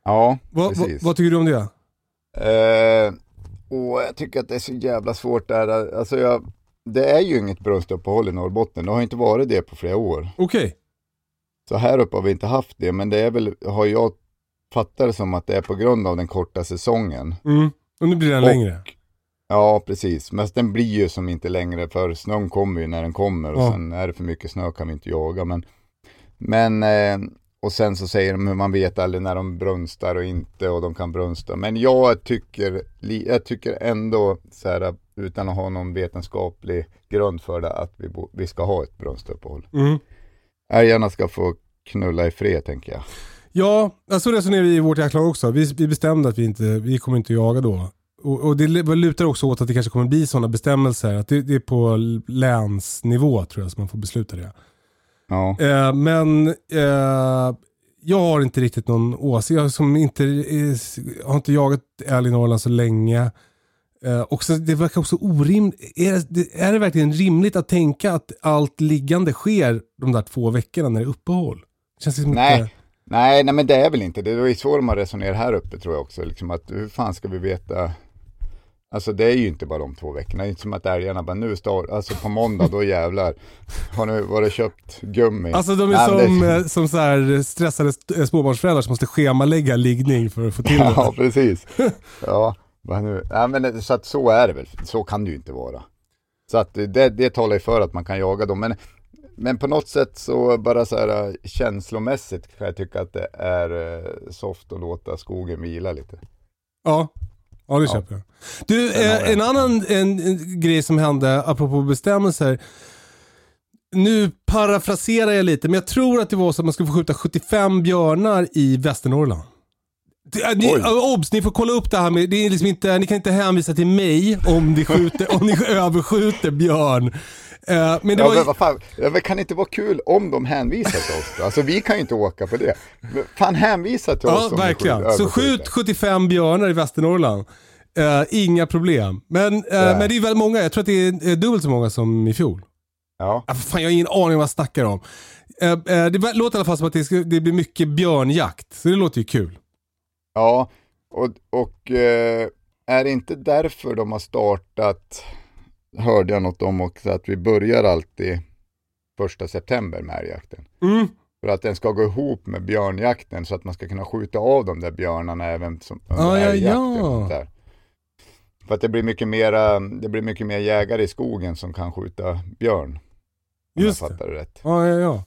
C: ja,
B: Va, va,
C: precis.
B: vad tycker du om det?
C: Eh, och jag tycker att det är så jävla svårt där. Alltså jag, det är ju inget brunstuppehåll i Norrbotten. Det har inte varit det på flera år.
B: Okej.
C: Så här uppe har vi inte haft det, men det är väl, har jag fattat det som att det är på grund av den korta säsongen.
B: Mm. Och nu blir den
C: Och-
B: längre.
C: Ja, precis. Men den blir ju som inte längre, för snön kommer ju när den kommer och
B: Ja.
C: sen är det för mycket snö kan vi inte jaga. Men, men eh, och sen så säger de hur man vet aldrig när de brunstar och inte och de kan brunsta. Men jag tycker, jag tycker ändå så här, utan att ha någon vetenskaplig grund för det, att vi, vi ska ha ett brunstuppehåll.
B: Mm.
C: Älgarna ska få knulla i fred tänker jag.
B: Ja, så resonerar vi i vårt jaktlag också. Vi, vi bestämde att vi inte vi kommer inte jaga då. Och, och det lutar också åt att det kanske kommer bli sådana bestämmelser. Att det, det är på länsnivå tror jag som man får besluta det.
C: Ja,
B: Eh, men eh, jag har inte riktigt någon åsikt. Jag som inte, är, har inte jagat älg i Norrland så länge. Eh, och så, det verkar också orimligt. Är det, är det verkligen rimligt att tänka att allt liggande sker de där två veckorna när det är uppehåll? Känns det som
C: Nej.
B: Inte...
C: Nej, nej men det är väl inte det. Det är så man resonerar här uppe tror jag också. Liksom att hur fan ska vi veta Alltså det är ju inte bara de två veckorna. Det är inte som att älgarna bara nu står, alltså på måndag då jävlar. Har nu var det köpt gummi?
B: Alltså de är
C: Nej,
B: som,
C: det-
B: eh, som så här stressade st- eh, småbarnsföräldrar som måste schemalägga liggning för att få till det.
C: Ja, precis. Ja, vad nu? Nej, men det- så att så är det väl. Så kan det ju inte vara. Så att det, det talar ju för att man kan jaga dem. Men, men på något sätt så bara så här äh, känslomässigt kan jag tycka att det är äh, soft att låta skogen vila lite.
B: Ja, ja det köper jag. Du, eh, en annan en, en grej som hände apropå bestämmelser. Nu parafraserar jag lite, men jag tror att det var så att man skulle få skjuta 75 björnar i Västernorrland. Det- äh, Ni, äh, obs, ni får kolla upp det här med, det är liksom inte, ni kan inte hänvisa till mig om ni, skjuter, om ni överskjuter björn. Eh, men det
C: Ja,
B: var,
C: men vad fan, men kan det inte vara kul om de hänvisar till oss? Alltså vi kan ju inte åka på det. Fan hänvisa till oss
B: Ja, verkligen. Så skjut
C: överskjuter.
B: 75 björnar i Västernorrland. Eh, inga problem. Men,
C: Nej.
B: men det är väldigt många, jag tror att det är dubbelt så många som i fjol.
C: Ja,
B: Ah, fan, jag har ingen aning om vad jag snackar om. Det låter i alla fall som att det, ska, det blir mycket björnjakt, så det låter ju kul.
C: ja. Och, och är det inte därför de har startat, hörde jag något om också, att vi börjar alltid första september med älgjakten.
B: Mm.
C: För att den ska gå ihop med björnjakten så att man ska kunna skjuta av de där björnarna även som under
B: Ah, ja,
C: älgjakten.
B: ja.
C: Där. För att det blir, mycket mera, det blir mycket mer jägare i skogen som kan skjuta björn. Om
B: Just
C: jag fattar det rätt.
B: Ja, ja, ja.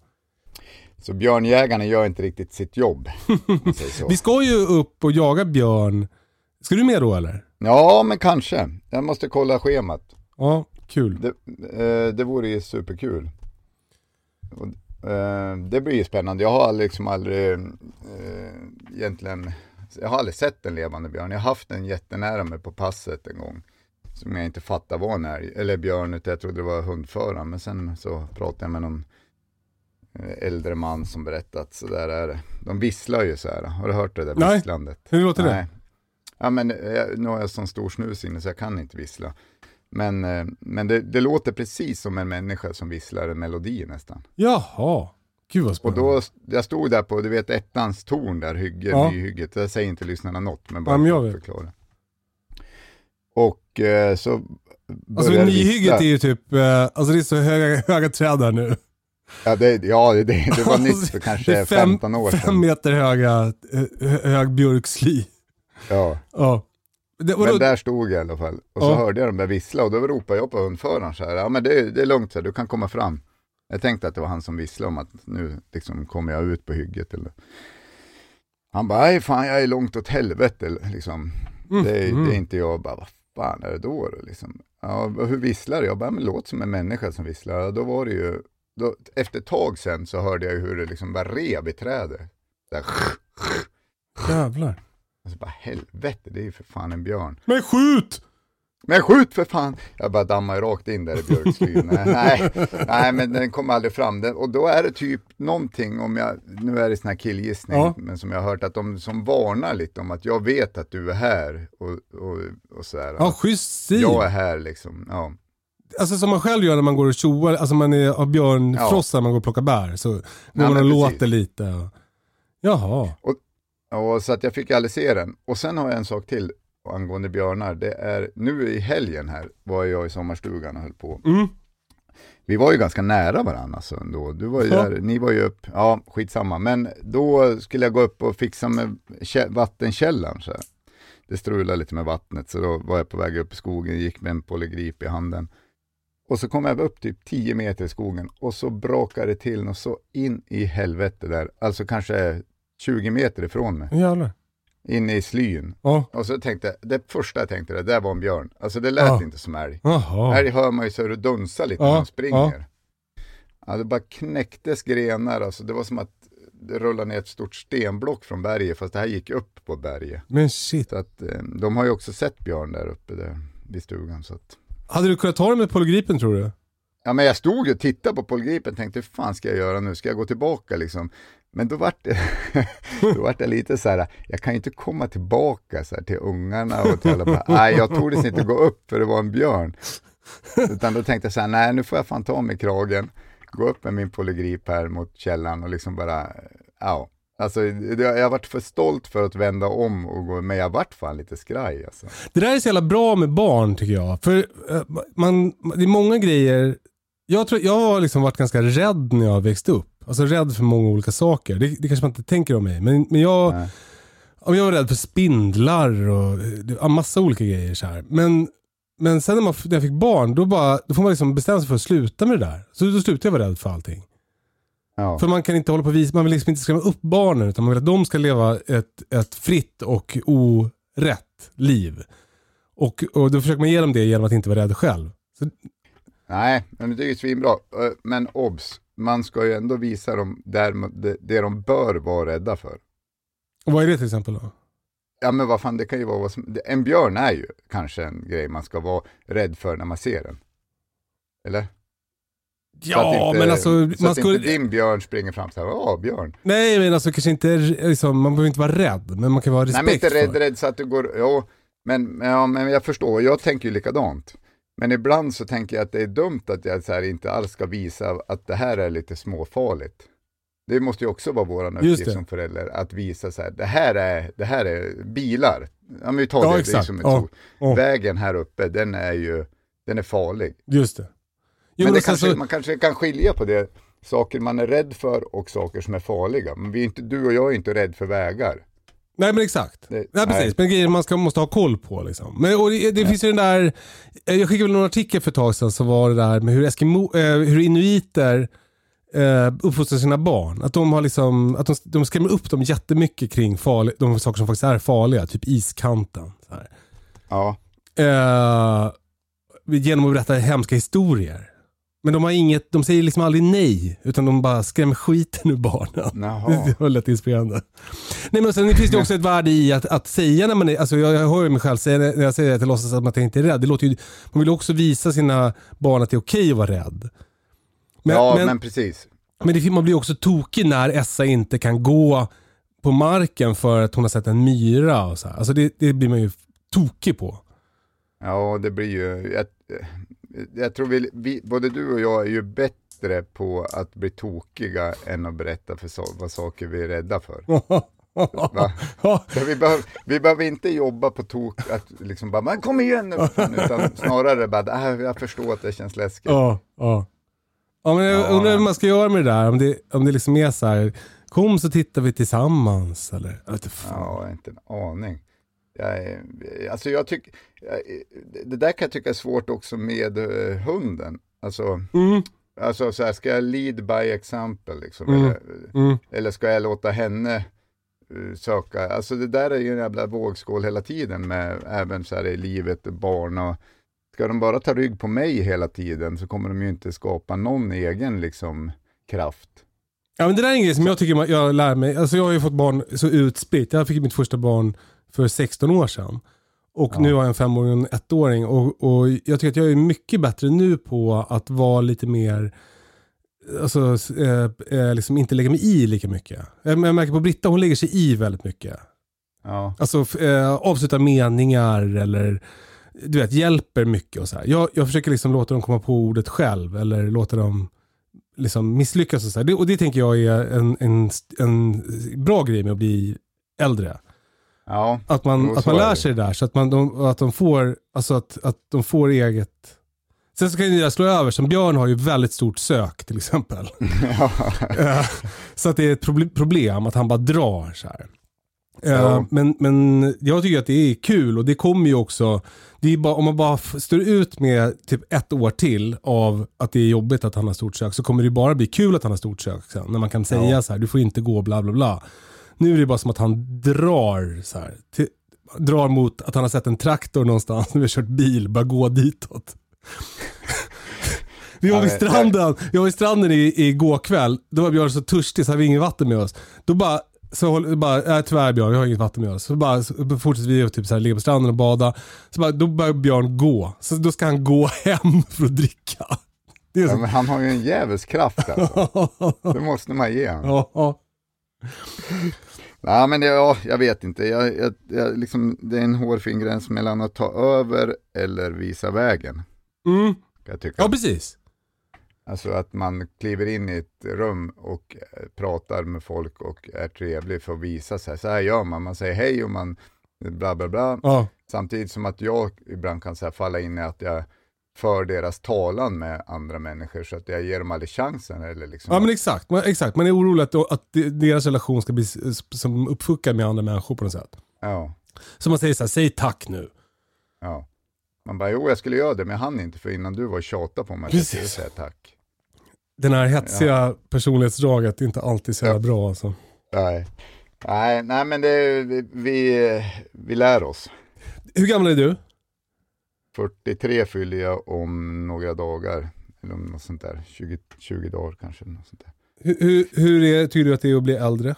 C: Så björnjägarna gör inte riktigt sitt jobb.
B: Vi ska ju upp och jaga björn. Ska du med då eller?
C: Ja, men kanske. Jag måste kolla schemat.
B: Ja, kul.
C: Det, eh, det vore ju superkul. Och, eh, det blir ju spännande. Jag har liksom aldrig eh, egentligen, jag har aldrig sett en levande björn. Jag har haft en jättenära mig på passet en gång. Som jag inte fattade var en älg, eller björn, utan jag trodde det var hundföraren. Men sen så pratade jag med någon eh, äldre man som berättade att så där är det. De visslar ju så här. Har du hört det där
B: Nej.
C: visslandet?
B: Hur låter det?
C: Nej. Ja men jag, nu har jag sån stor snus inne så jag kan inte vissla. Men, eh, men det, det låter precis som en människa som visslar en melodi nästan.
B: Jaha. Gud vad
C: Och
B: spännande.
C: då, jag stod där på, du vet ettans torn där, hygge,
B: Ja.
C: nyhygget. Jag säger inte lyssnarna något, men bara
B: Ja, men jag
C: för att
B: vet.
C: förklara. Och eh, så
B: Alltså nyhygget är ju typ, eh, alltså det är så höga, höga träd där nu.
C: Ja, det, ja det, det, var nytt för
B: Det
C: kanske
B: fem,
C: 15 år
B: fem
C: sedan.
B: meter höga, eh, hö- hög björksly.
C: Ja.
B: Ja. Det?
C: Men där stod jag i alla fall. Och så
B: Ja.
C: hörde jag dem där vissla och då ropade jag på hundföraren så här. Ja men det, det är lugnt så här, du kan komma fram. Jag tänkte att det var han som visslade om att nu liksom kommer jag ut på hygget. Eller... Han bara, nej fan jag är långt åt helvete liksom.
B: Mm,
C: Det, är,
B: mm.
C: det är inte jag. Bara, vad fan är det då? då, Liksom. Ja, hur visslar jag? bara, men låt som en människa som visslar. Ja, Då var det ju, då, efter ett tag sen så hörde jag hur det liksom bara rev i trädet. Där,
B: Jävlar.
C: Och så bara helvete, det är ju för fan en björn.
B: Men skjut!
C: Men skjut för fan! Jag bara dammar rakt in där i björkslyn. nej, nej, nej, men den kom aldrig fram. Den, och då är det typ någonting om jag, nu är det sån här killgissning,
B: Ja.
C: men som jag har hört att de som varnar lite om att jag vet att du är här och, och, och sådär.
B: Ja, schysst stil.
C: jag är här liksom, ja.
B: Alltså som man själv gör när man går och tjoar, alltså man är, har björnfrossa när man går och plockar bär. Så går man och
C: men
B: låter
C: precis.
B: lite. Och... Jaha.
C: Och så att jag fick aldrig se den. Och sen har jag en sak till angående björnar. Det är nu i helgen här var jag i sommarstugan och höll på.
B: Mm.
C: Vi var ju ganska nära varandra alltså ändå. Du var ju
B: Ja.
C: där, ni var ju upp, ja skitsamma. Men då skulle jag gå upp och fixa med kä- vattenkällan så här. Det strulade lite med vattnet så då var jag på väg upp i skogen, gick med en polygrip i handen. Och så kom jag upp typ 10 meter i skogen och så brakade det till något så in i helvete där. Alltså kanske 20 meter ifrån mig,
B: Jävlar.
C: inne i slyn.
B: Ja.
C: Och så tänkte jag, det första jag tänkte, det där var en björn. Alltså det lät
B: Ja.
C: inte som älg.
B: Jaha.
C: Älg hör man ju så det dunsar lite när de springer. Ja. det bara knäcktes grenar, alltså det var som att det rullade ner ett stort stenblock från berget, fast det här gick upp på berget.
B: Men shit.
C: Så att eh, de har ju också sett björn där uppe där, vid stugan. Så att...
B: Hade du kunnat ta den med polygripen tror du?
C: Ja men jag stod ju och tittade på polgripen och tänkte, hur fan ska jag göra nu? Ska jag gå tillbaka liksom? Men då vart det, då vart det lite så här, jag kan ju inte komma tillbaka så här till ungarna och till alla bara, nej jag tordes inte gå upp för det var en björn. Utan då tänkte jag så här, nej nu får jag fan ta mig i kragen, gå upp med min polygrip här mot källan och liksom bara, ja. Alltså jag har varit för stolt för att vända om och gå, men jag vart fan lite skraj alltså.
B: Det där är så jävla bra med barn tycker jag. För eh, man, det är många grejer, jag, tror, jag har liksom varit ganska rädd när jag växte upp. Alltså rädd för många olika saker. Det, det kanske man inte tänker om mig. Men, men jag,
C: Nej.
B: jag var rädd för spindlar och ja, massa olika grejer. Så här. Men, men sen när, man, när jag fick barn, då, bara, då får man liksom bestämma sig för att sluta med det där. Så då slutade jag vara rädd för allting.
C: Ja.
B: För man kan inte hålla på visa, man vill liksom inte skrämma upp barnen utan man vill att de ska leva ett, ett fritt och orätt liv. Och, och då försöker man ge dem det genom att inte vara rädd själv. Så,
C: Nej, men det är ju svinbra. Men obs, man ska ju ändå visa dem där, det, det de bör vara rädda för.
B: och vad är det till exempel då?
C: Ja men vad fan, det kan ju vara vad som, en björn är ju kanske en grej man ska vara rädd för när man ser den. Eller?
B: Ja,
C: inte,
B: men alltså
C: så
B: man
C: att
B: skulle...
C: inte din björn springer fram så här, ja björn.
B: Nej, men alltså kanske inte, liksom, man behöver inte vara rädd, men man kan vara
C: Nej
B: respekt
C: men inte rädd, rädd så att du går, jo, men, ja, men jag förstår, jag tänker ju likadant. Men ibland så tänker jag att det är dumt att jag så inte alls ska visa att det här är lite småfarligt. Det måste ju också vara vår uppgift som förälder, att visa så här, det här är, det här är bilar. Ja men vi tar
B: Ja,
C: det, det som ett
B: Ja, ja.
C: Vägen här uppe, den är ju, den är farlig.
B: Just det. Jo,
C: men det kanske,
B: så,
C: man kanske kan skilja på det, saker man är rädd för och saker som är farliga. Men vi är inte, du och jag är inte rädd för vägar.
B: Nej men exakt.
C: Det-
B: nej, precis,
C: nej.
B: men grejer man ska, måste ha koll på liksom. Men och det, det finns ju den där, eh, jag skickade väl någon artikel för ett tag sedan som var det där med hur, Eskimo, eh, hur inuiter eh, uppfostrar sina barn. Att de har liksom, att de, de skrämmer upp dem jättemycket kring farlig, de saker som faktiskt är farliga, typ iskanten.
C: Ja,
B: Eh, genom att berätta hemska historier. Men de har inget, de säger liksom aldrig nej, utan de bara skrämmer skiten ur barnen. Det var lätt inspirerande. Nej men sen finns det också ett värde i att, att säga när man är, alltså jag, jag hör ju mig själv säga när jag säger att jag låtsas att man inte är rädd. Det låter ju, man vill också visa sina barn att det är okej att vara rädd. Men,
C: ja
B: men,
C: men precis.
B: men det, man blir också tokig när Essa inte kan gå på marken för att hon har sett en myra. Och så här. Alltså det, det blir man ju tokig på.
C: Ja, det blir ju... Jag, jag tror vi, vi, både du och jag är ju bättre på att bli tokiga än att berätta för so, vad saker vi är rädda för. Vi, behöver, vi behöver inte jobba på tok, att liksom bara, men kom igen nu, för fan", utan snarare bara, äh, jag förstår att det känns läskigt.
B: Ja, ja. Ja, men jag
C: Ja.
B: undrar hur man ska göra med det där. Om det, om det liksom är så här, kom så tittar vi tillsammans. Eller, jag vet inte fan.
C: Ja, inte en aning. Jag, alltså jag tycker, det där kan jag tycka är svårt också med eh, hunden. Alltså,
B: Mm,
C: alltså så här, ska jag lead by example liksom?
B: Mm.
C: Eller,
B: mm.
C: eller ska jag låta henne eh, söka? Alltså det där är ju en jävla vågskål hela tiden med även så här i livet, barn och Ska de bara ta rygg på mig hela tiden så kommer de ju inte skapa någon egen liksom kraft.
B: Ja, men det där är en grej som jag tycker jag lär mig. Alltså jag har ju fått barn så utspritt. Jag fick mitt första barn för 16 år sedan. Och
C: Ja.
B: nu har jag en femåring och en ettåring. Och, och jag tycker att jag är mycket bättre nu på att vara lite mer, alltså eh, eh, liksom inte lägga mig i lika mycket. Jag, märker på Britta, hon lägger sig i väldigt mycket.
C: Ja,
B: Alltså eh, avsluta meningar eller du vet, hjälper mycket och så här. Jag, jag försöker liksom låta dem komma på ordet själv eller låta dem liksom misslyckas och så. Det, och det tänker jag är en, en, en bra grej med att bli äldre.
C: Ja,
B: Att man, att man
C: är
B: lär
C: det.
B: sig det där så att, man, de, att de får, alltså att, att de får eget Sen så kan ju det där slå över, som Björn har ju väldigt stort sök till exempel. Eh, så att det är ett proble- problem att han bara drar så här. Eh,
C: Ja.
B: Men, men jag tycker att det är kul och det kommer ju också, det är bara, om man bara står ut med typ ett år till av att det är jobbigt att han har stort sök så kommer det bara bli kul att han har stort sök sen. När man kan säga
C: Ja.
B: så här, du får inte gå bla bla bla. Nu är det bara som att han drar så här. Till, drar mot att han har sett en traktor någonstans, nu har kört bil, bara gå ditåt. Vi var vid stranden, jag var vid stranden i, i går kväll. Då var Björn så törstig så hade vi inget vatten med oss. Då bara, så håller, bara äh, tyvärr Björn, vi har inget vatten med oss. Så bara så fortsätter vi att typ så här, ligga på stranden och bada. Så bara, då börjar Björn gå. Så då ska han gå hem för att dricka.
C: Ja men han har ju en jävels kraft alltså. Det måste man ge honom.
B: Ja, ja.
C: Ja, men det, ja, jag vet inte. Jag, jag, jag, liksom, det är en hårfin gräns mellan att ta över eller visa vägen.
B: Mm.
C: Jag.
B: Ja, precis.
C: Alltså att man kliver in i ett rum och eh, pratar med folk och är trevlig för att visa sig. Så här gör man. Man säger hej och man bla bla bla.
B: Ja.
C: Samtidigt som att jag ibland kan så här, falla in i att jag för deras talan med andra människor så att jag ger dem aldrig chansen. Eller liksom
B: Ja men exakt, man, exakt. man är orolig att, att deras relation ska bli som uppfuckad med andra människor på något sätt.
C: ja,
B: Så man säger så här, säg tack nu.
C: ja. Man bara, jo jag skulle göra det men jag hann inte för innan du var och tjatade på mig att jag skulle säga tack.
B: Den här hetsiga personlighetsdraget är inte alltid så jävla
C: Ja.
B: bra alltså.
C: Nej, nej, nej men det, vi, vi, vi lär oss.
B: Hur gammal är du?
C: 43 fyller jag om några dagar. Eller om något sånt där. 20, 20 dagar kanske. Något sånt där.
B: Hur, hur, hur är, tycker du att det är att bli äldre?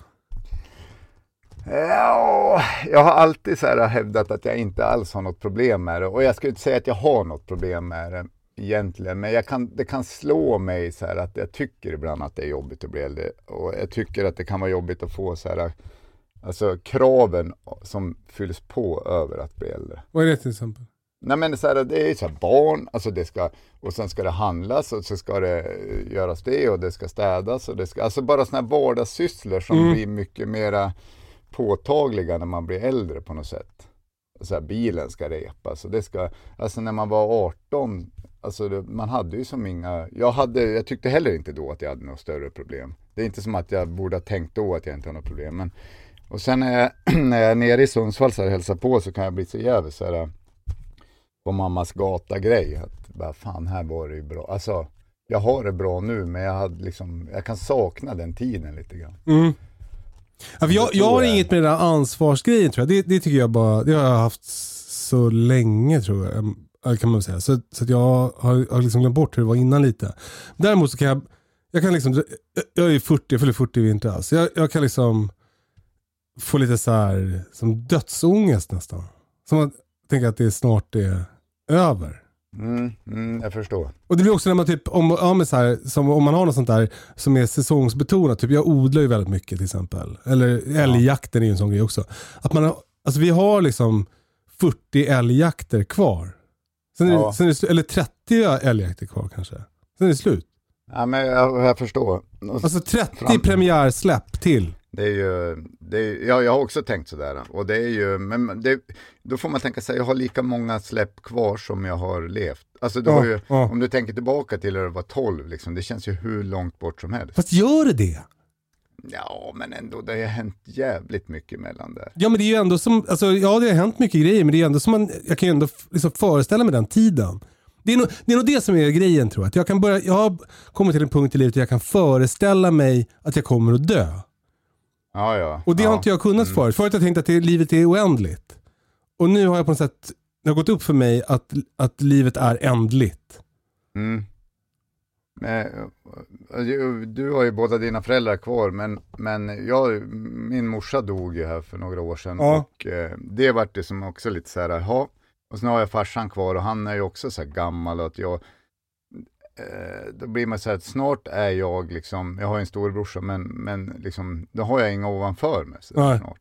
C: Ja, jag har alltid så här hävdat att jag inte alls har något problem med det. Och jag skulle inte säga att jag har något problem med det egentligen. Men jag kan, det kan slå mig så här att jag tycker ibland att det är jobbigt att bli äldre. Och jag tycker att det kan vara jobbigt att få så här, alltså kraven som fylls på över att bli äldre.
B: Vad är det till exempel?
C: Nej men så här, det är så här barn, alltså det ska, och sen ska det handlas och så ska det eh, göras det och det ska städas och det ska, alltså bara sådana här vardagssysslor som
B: Mm.
C: blir mycket mera påtagliga när man blir äldre på något sätt. Så här, bilen ska repas och det ska, alltså när man var 18, alltså det, man hade ju som inga, jag hade, jag tyckte heller inte då att jag hade något större problem. Det är inte som att jag borde ha tänkt då att jag inte har något problem, men och sen när jag, när jag är nere i Sundsvall så här, hälsar på så kan jag bli så jävligt så här på mammas gata-grej. Att bara, fan här var det ju bra. Alltså, jag har det bra nu men jag, hade liksom, jag kan sakna den tiden lite grann.
B: Mm. Ja, jag,
C: Det
B: jag har
C: jag.
B: inget med den där ansvarsgrejen tror jag. Det, det tycker jag bara, det har jag haft så länge tror jag. Kan man säga. Så, så jag har, har liksom glömt bort hur det var innan lite. Däremot så kan jag, jag kan liksom, jag- är 40, jag fyller 40 i vinter. Så jag, jag kan liksom få lite så här, som dödsångest nästan. Som att tänka att det snart är över.
C: Mm, mm, jag förstår.
B: Och det blir också när man typ, om, ja, så här, som om man har något sånt där som är säsongsbetonat, typ jag odlar ju väldigt mycket till exempel. Eller älgjakten är ju en sån grej också. Att man alltså vi har liksom 40 älgjakter kvar. Sen är,
C: Ja.
B: sen är det, eller 30 älgjakter kvar kanske. Sen är det slut.
C: Ja, men jag, jag förstår.
B: Alltså 30
C: Fram-
B: premiärsläpp till.
C: Det är ju, det är, ja, jag har också tänkt sådär. Och det är ju, men det, då får man tänka sig, jag har lika många släpp kvar som jag har levt. Alltså
B: Ja,
C: ju,
B: ja.
C: om du tänker tillbaka till när du var 12, liksom, det känns ju hur långt bort som helst.
B: Fast gör det det?
C: Ja, men ändå, det har hänt jävligt mycket mellan där.
B: Ja men det är ju ändå som, alltså, ja det har hänt mycket grejer men det är ändå som man, jag kan ju ändå liksom föreställa mig den tiden. Det är, nog, det är nog det som är grejen tror jag. Att jag, kan börja, jag har kommit till en punkt i livet där jag kan föreställa mig att jag kommer att dö.
C: Ja, ja.
B: Och det
C: ja.
B: har inte jag kunnat förut. Förut har jag tänkt att det, livet är oändligt. Och nu har jag på något sätt, det har gått upp för mig att, att livet är ändligt.
C: Mm. Eh, du- har ju båda dina föräldrar kvar, men, men jag, min morsa dog ju här för några år sedan.
B: Ja.
C: Och eh, det vart det som också lite så här, jaha. Och sen har jag farsan kvar och han är ju också så här gammal och att jag, då blir man så här att snart är jag liksom, jag har en storebrorsa men, men liksom, då har jag inga ovanför mig så
B: Nej.
C: snart.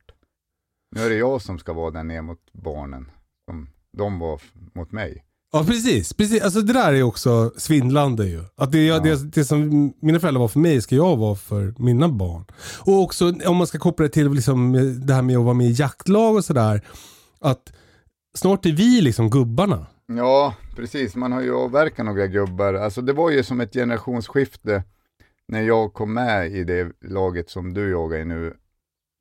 C: Nu är det jag som ska vara där ner mot barnen, som de var mot mig.
B: Ja precis, precis. Alltså det där är också svindlande ju. Att det,
C: Ja.
B: det, det som mina föräldrar var för mig ska jag vara för mina barn. Och också om man ska koppla det till liksom, eh, det här med att vara med i jaktlag och sådär. Att snart är vi liksom gubbarna.
C: Ja, precis. Man har ju avverkat några gubbar. Alltså det var ju som ett generationsskifte när jag kom med i det laget som du jagar i nu.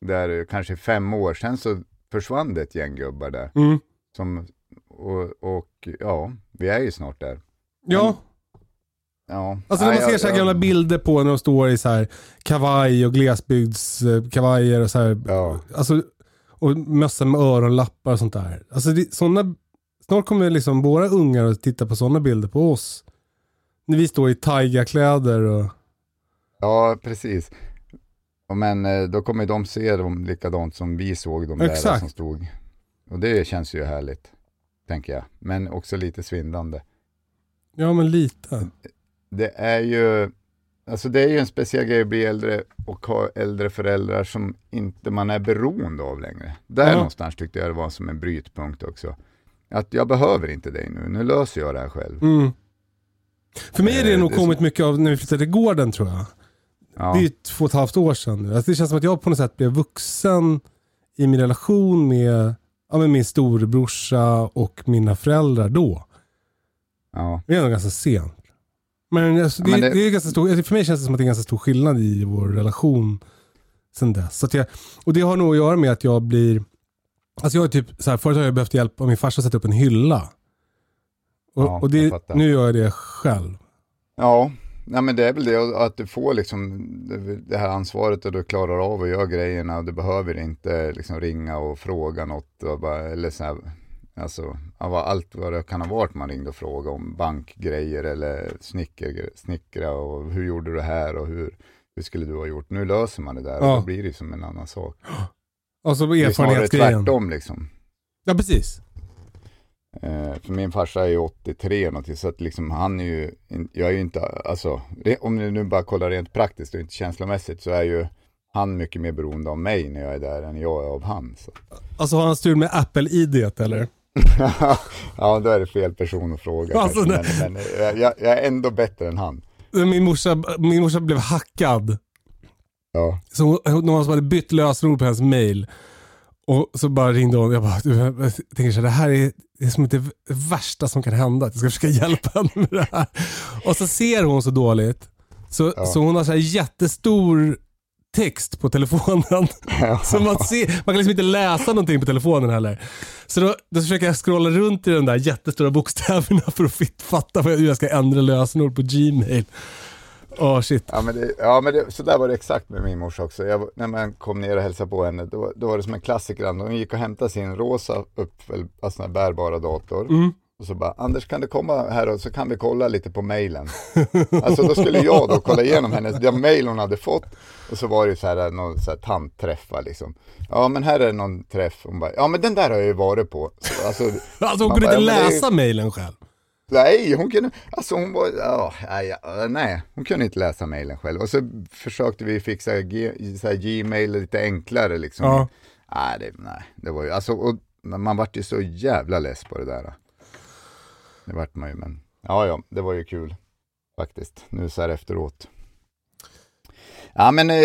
C: Där kanske fem år sedan så försvann det ett gäng gubbar där.
B: Mm.
C: Som, och, och ja, vi är ju snart där.
B: Ja,
C: Ja.
B: alltså när man ser så här gamla bilder på när de står i så här kavaj och glesbygdskavajer och så här.
C: Ja,
B: Alltså, och mössa med öronlappar och sånt där. Alltså såna, snart kommer liksom våra ungar att titta på sådana bilder på oss. När vi står i taigakläder och...
C: ja, precis. Men eh, då kommer de se dem likadant som vi såg dem där
B: Exakt.
C: som stod. Och det känns ju härligt, tänker jag. Men också lite svindlande.
B: Ja men lite.
C: det är ju, alltså det är ju en speciell grej att bli äldre och ha äldre föräldrar som inte man är beroende av längre. Där
B: Ja.
C: någonstans tyckte jag det var som en brytpunkt också. Att jag behöver inte dig nu, nu löser jag det här själv.
B: Mm. För mig är det
C: Eh,
B: nog
C: det
B: kommit mycket av när vi flyttade till gården tror jag.
C: Ja.
B: Det är ju två och ett halvt år sedan nu. Alltså det känns som att jag på något sätt blev vuxen i min relation med, ja, med min storebrorsa och mina föräldrar då.
C: Ja.
B: Det är nog ganska sent. Men, alltså, det,
C: Ja, men
B: det...
C: det-
B: är ganska stor, för mig känns det som att det är ganska stor skillnad i vår relation sen dess. Så jag, och det har nog att göra med att jag blir, alltså jag är typ, så här, förut har jag behövt hjälp av min farsa att sätta upp en hylla. Och,
C: Ja,
B: och det, nu gör jag det själv.
C: Ja, nej men det är väl det att du får liksom det- här ansvaret och du klarar av att göra grejerna och du behöver inte liksom ringa och fråga något och bara, eller så här, alltså allt vad det kan ha varit man ringde och frågade om bankgrejer eller snicker, snickra och hur gjorde du det här och hur, hur skulle du ha gjort? Nu löser man det där
B: Ja.
C: och då blir det som en annan sak.
B: Alltså
C: Det är
B: erfarenhetsgrejen.
C: tvärtom liksom.
B: Ja precis.
C: Eh, för min farsa är ju 83 någonting, så att liksom han är ju, jag är ju inte, alltså, det, om ni nu bara kollar rent praktiskt och inte känslomässigt så är ju han mycket mer beroende av mig när jag är där än jag är av han. Så.
B: Alltså har han strul med Apple-id eller?
C: ja, då är det fel person att fråga.
B: Alltså,
C: men men jag, jag, jag är ändå bättre än han.
B: Min morsa, min morsa blev hackad.
C: Ja,
B: Så någon som hade bytt lösenord på hennes mail. Och så bara ringde hon. Jag bara, jag tänker så här, det här är, det är som det värsta som kan hända. Att jag ska försöka hjälpa henne med det här. Och så ser hon så dåligt. Så,
C: Ja.
B: så hon har så här jättestor text på telefonen. Så man, ser, man kan liksom inte läsa någonting på telefonen heller. Så då, då försöker jag scrolla runt i de där jättestora bokstäverna för att fatta hur jag ska ändra lösenord på Gmail. Åh shit.
C: Ja men, det, ja, men det, så där var det exakt med min morsa också. Jag, när man kom ner och hälsade på henne, då, då var det som en klassiker. Hon gick och hämtade sin rosa uppfäll, alltså bärbara dator.
B: Mm.
C: Och så bara, Anders kan du komma här och så kan vi kolla lite på mejlen. alltså då skulle jag då kolla igenom hennes, den mejl hon hade fått. Och så var det så här, någon så här tantträff liksom. Ja men här är någon träff. Hon bara, ja men den där har jag ju varit på. Så, alltså,
B: Alltså hon kunde
C: bara,
B: inte läsa mailen själv.
C: Nej, hon kunde, alltså hon var, ja, nej, nej, hon kunde inte läsa mejlen själv. Och så försökte vi fixa Gmail lite enklare liksom.
B: Ja.
C: Nej, det, nej, det var ju, alltså, och man vart ju så jävla less på det där. Det vart man ju, men ja, ja, det var ju kul faktiskt, nu så här efteråt. Ja, men eh,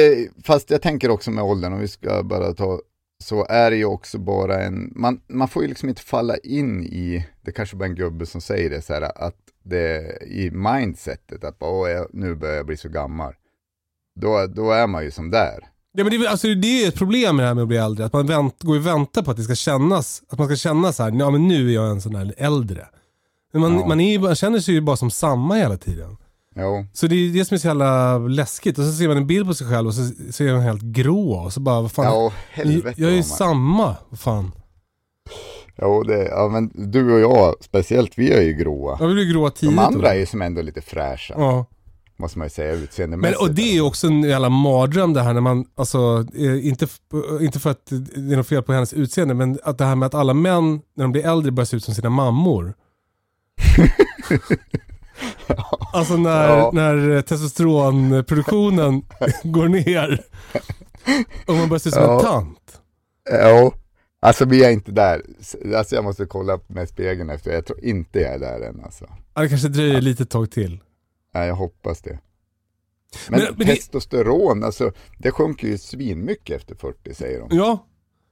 C: fast jag tänker också med åldern, om vi ska bara ta så är det ju också bara en, man, man får ju liksom inte falla in i, det kanske bara en gubbe som säger det så här, att det i mindsetet, att bara, jag, nu börjar jag bli så gammal. Då, då är man ju som där.
B: Ja, men det, är alltså, det är ett problem med det här med att bli äldre. Att man vänt, går och väntar på att det ska kännas, att man ska känna så här, ja men nu är jag en sån här äldre. Men man,
C: Ja.
B: man, är, man känner sig ju bara som samma hela tiden.
C: Jo,
B: Så det är det som är så jävla läskigt. Och så ser man en bild på sig själv och så, är man helt grå. Och så bara, vad fan.
C: ja helvete
B: jag är ju samma. Vad fan.
C: Jo, det, ja, men du och jag, speciellt, vi är ju gråa.
B: Jag vill bli gråa tidigt.
C: De andra är
B: då.
C: ju som ändå lite fräscha,
B: Ja.
C: måste man ju säga
B: Men,
C: utseendemässigt.
B: och det är ju också en jävla mardröm det här när man, alltså, eh, inte, inte för att det är något fel på hennes utseende, men att det här med att alla män när de blir äldre börjar se ut som sina mammor. Alltså när,
C: Ja.
B: när testosteronproduktionen går ner och man börjar se ut som en
C: Ja.
B: tant.
C: Jo, alltså vi är inte där. Alltså jag måste kolla med spegeln efter, jag tror inte jag är där än alltså.
B: Ja, det kanske dröjer lite tag till.
C: Nej, jag hoppas det. Men,
B: Men- men det-
C: testosteron, alltså det sjunker ju svinmycket efter 40 säger de.
B: Ja,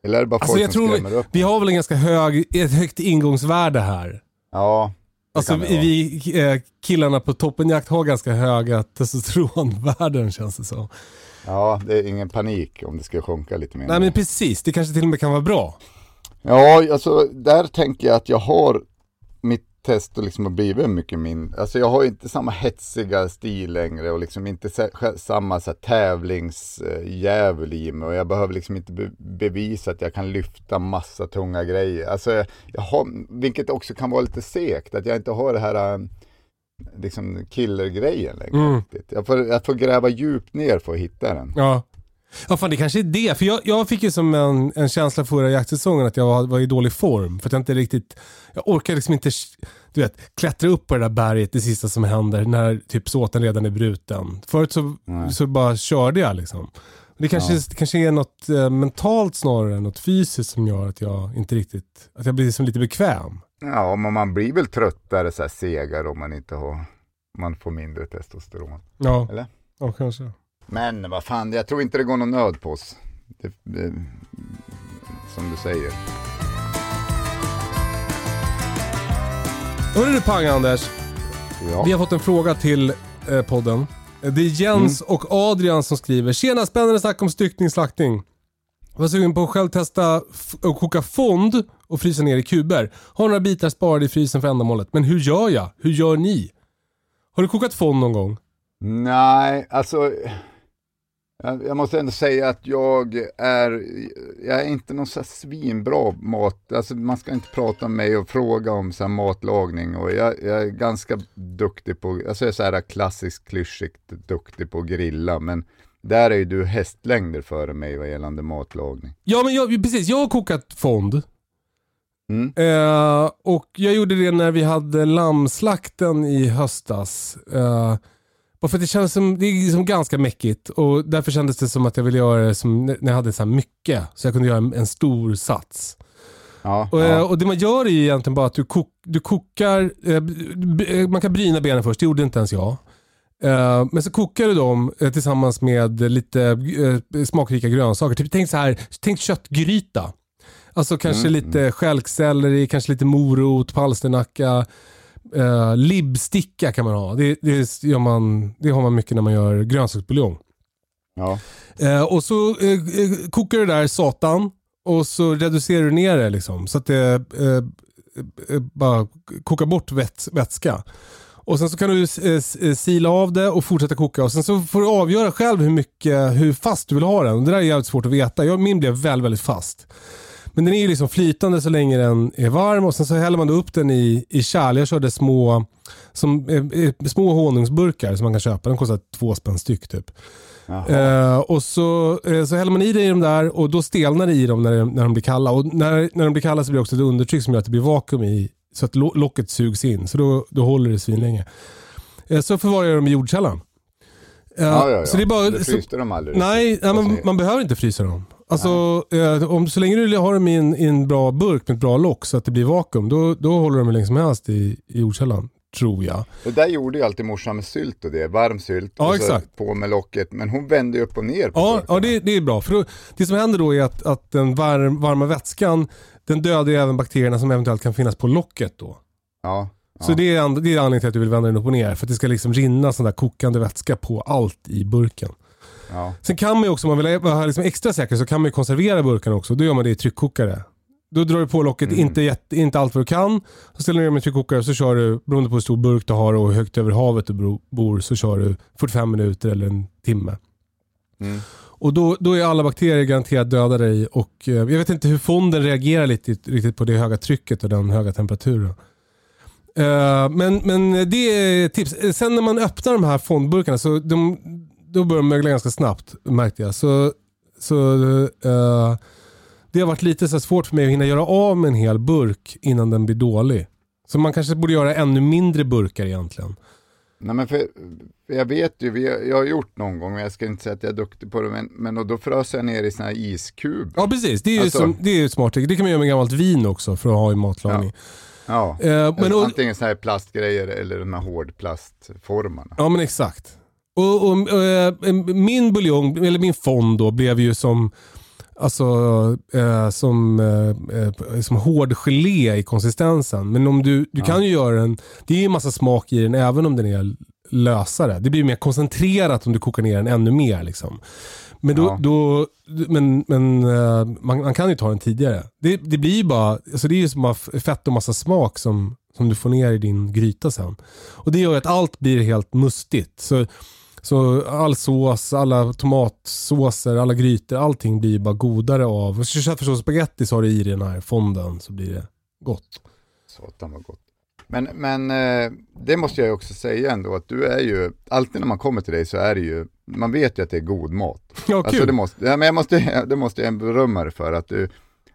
C: Eller är det bara
B: alltså
C: folk
B: jag
C: som
B: tror
C: skrämmer upp?
B: vi har väl en ganska hög, ett högt ingångsvärde här.
C: Ja, det
B: Alltså vi, eh, killarna på toppenjakt har ganska höga testosteronvärden känns det som.
C: ja, det är ingen panik om det ska sjunka lite mer.
B: Nej men precis, det kanske till och med kan vara bra.
C: Ja, alltså där tänker jag att jag har test och liksom har blivit mycket min, alltså jag har inte samma hetsiga stil längre och liksom inte sa- samma så här, tävlingsdjävul i mig och jag behöver liksom inte be bevisa att jag kan lyfta massa tunga grejer. Alltså jag, jag har, vilket också kan vara lite segt, att jag inte har det här äh, liksom killergrejen längre.
B: Mm.
C: Jag, får, jag får gräva djupt ner för att hitta den.
B: Ja. Ja fan det kanske är det. För jag, jag fick ju som en, en känsla förra jaktsäsongen att jag var, var i dålig form. För att jag inte riktigt, jag orkar liksom inte, du vet, klättra upp på det där berget, det sista som händer när typ såten redan är bruten. Förut så,
C: Nej.
B: så bara körde jag liksom. Det kanske,
C: Ja.
B: det kanske är något eh, mentalt snarare än något fysiskt som gör att jag inte riktigt, att jag blir liksom lite bekväm.
C: Ja, men man blir väl tröttare, så här segare om man inte har, man får mindre testosteron.
B: Ja,
C: Eller?
B: ja kanske.
C: Men vad fan, jag tror inte det går någon nöd på oss. Det, det, som du säger.
B: Hörru du Pang Anders,
C: Ja.
B: vi har fått en fråga till eh, podden. Det är Jens och Adrian som skriver. Tjena, spännande snack om styckning slaktning. Var sugen på att själv testa att koka fond och frysa ner i kuber. Har några bitar sparade i frysen för ändamålet. Men hur gör jag? Hur gör ni? Har du kokat fond någon gång?
C: Nej, alltså. Jag, jag måste ändå säga att jag är, jag är inte någon så svinbra mat. Alltså man ska inte prata med mig och fråga om så matlagning. Och jag, jag är ganska duktig på, alltså jag är så här klassiskt klyschigt duktig på att grilla. Men där är ju du hästlängder före mig vad gällande matlagning.
B: Ja, men jag, precis. Jag har kokat fond.
C: Mm.
B: Eh, och jag gjorde det när vi hade lammslakten i höstas. Eh, bara för det kändes som, det är liksom ganska mäckigt och därför kändes det som att jag ville göra det som när jag hade så mycket. Så jag kunde göra en, en stor sats.
C: Ja,
B: Och, eh,
C: ja.
B: och det man gör är ju egentligen bara att du, kok, du kokar, eh, b- man kan bryna benen först, det gjorde inte ens jag. Eh, men så kokar du dem eh, tillsammans med lite eh, smakrika grönsaker. Typ, tänk så här, tänk köttgryta. Alltså kanske
C: Mm,
B: lite stjälkselleri, kanske lite morot, palsternacka. Uh, Libbsticka kan man ha. Det, det, gör man, det har man mycket när man gör grönsaksbuljong.
C: ja.
B: Eh, och så eh, eh, kokar du där satan och så reducerar du ner det liksom. Så att det eh, eh, bara kokar bort väts vätska. Och sen så kan du eh, eh, sila av det och fortsätta koka. Och sen så får du avgöra själv hur mycket, hur fast du vill ha den. Det där är jävligt svårt att veta. Jag, min blev väldigt, väldigt fast. Men den är ju liksom flytande så länge den är varm och sen så häller man upp den i, i kärl. Jag körde små, som, eh, eh, små honungsburkar som man kan köpa. De kostar två spänn styck typ. Eh, och så, eh, så häller man i det i de där och då stelnar det i dem när, när de blir kalla. Och när, när de blir kalla så blir det också ett undertryck som gör att det blir vakuum i så att lo- locket sugs in. Så då, då håller det svinlänge. Eh, så förvarar jag dem i jordkällaren. Eh,
C: ja, ja, ja.
B: Så det är bara,
C: du
B: så,
C: fryste dem aldrig?
B: nej, nej man, man behöver inte frysa dem. Alltså, eh, om, så länge du har dem i en, i en bra burk med ett bra lock så att det blir vakuum, då, då håller de hur länge som helst i, i jordkällaren. Tror jag.
C: Det där gjorde ju alltid morsan med sylt och det, varm sylt.
B: Ja,
C: och så
B: exakt.
C: På med locket, men hon vände ju upp och ner på
B: Ja,
C: burkarna.
B: ja det, det är bra. För då, det som händer då är att, att den varm, varma vätskan den dödar ju även bakterierna som eventuellt kan finnas på locket då.
C: Ja, ja.
B: Så det är, det är anledningen till att du vill vända den upp och ner. För att det ska liksom rinna sån där kokande vätska på allt i burken.
C: Ja.
B: Sen kan man ju också, om man vill vara liksom extra säker, så kan man ju konservera burkarna också. Då gör man det i tryckkokare. Då drar du på locket,
C: Mm.
B: inte, jätte, inte allt vad du kan. Så ställer du ner med tryckkokare och så kör du, beroende på hur stor burk du har och hur högt över havet du bor, så kör du 45 minuter eller en timme.
C: Mm.
B: Och då, då är alla bakterier garanterat dödade i och eh, jag vet inte hur fonden reagerar lite, riktigt på det höga trycket och den höga temperaturen. Eh, men, men det är tips. Eh, Sen när man öppnar de här fondburkarna så de, då börjar de mögla ganska snabbt märkte jag. Så, så eh, det har varit lite så svårt för mig att hinna göra av med en hel burk innan den blir dålig. Så man kanske borde göra ännu mindre burkar egentligen.
C: Nej men för, för jag vet ju, vi, jag har gjort någon gång, men jag ska inte säga att jag är duktig på det, men, men och då frös jag ner i såna här iskub.
B: Ja precis, det är ju
C: Alltså-
B: som, det är ju smart. Det kan man göra med gammalt vin också för att ha i matlagning.
C: Ja.
B: Eh, men och,
C: Antingen såna här plastgrejer eller de här hårdplastformarna.
B: Ja men exakt. Och, och, och, eh, min buljong, eller min fond då, blev ju som Alltså eh, som, eh, eh, som hård gelé i konsistensen. Men om du, du kan ju göra den, det är ju en massa smak i den även om den är lösare. Det blir mer koncentrerat om du kokar ner den ännu mer. Liksom. Men, då,
C: Ja.
B: då, men, men eh, man, man kan ju ta den tidigare. Det, det blir ju bara, alltså det är ju som bara fett och massa smak som, som du får ner i din gryta sen. Och det gör att allt blir helt mustigt. Så, så all sås, alla tomatsåser, alla grytor, allting blir bara godare av. Köttfärssås och spagetti så har du i den här fonden så blir det gott.
C: Satan vad gott. Men, men eh, det måste jag ju också säga ändå att du är ju, alltid när man kommer till dig så är det ju, man vet ju att det är god mat.
B: Ja, kul.
C: Alltså det måste, ja, men jag måste, det måste jag berömma dig för att du,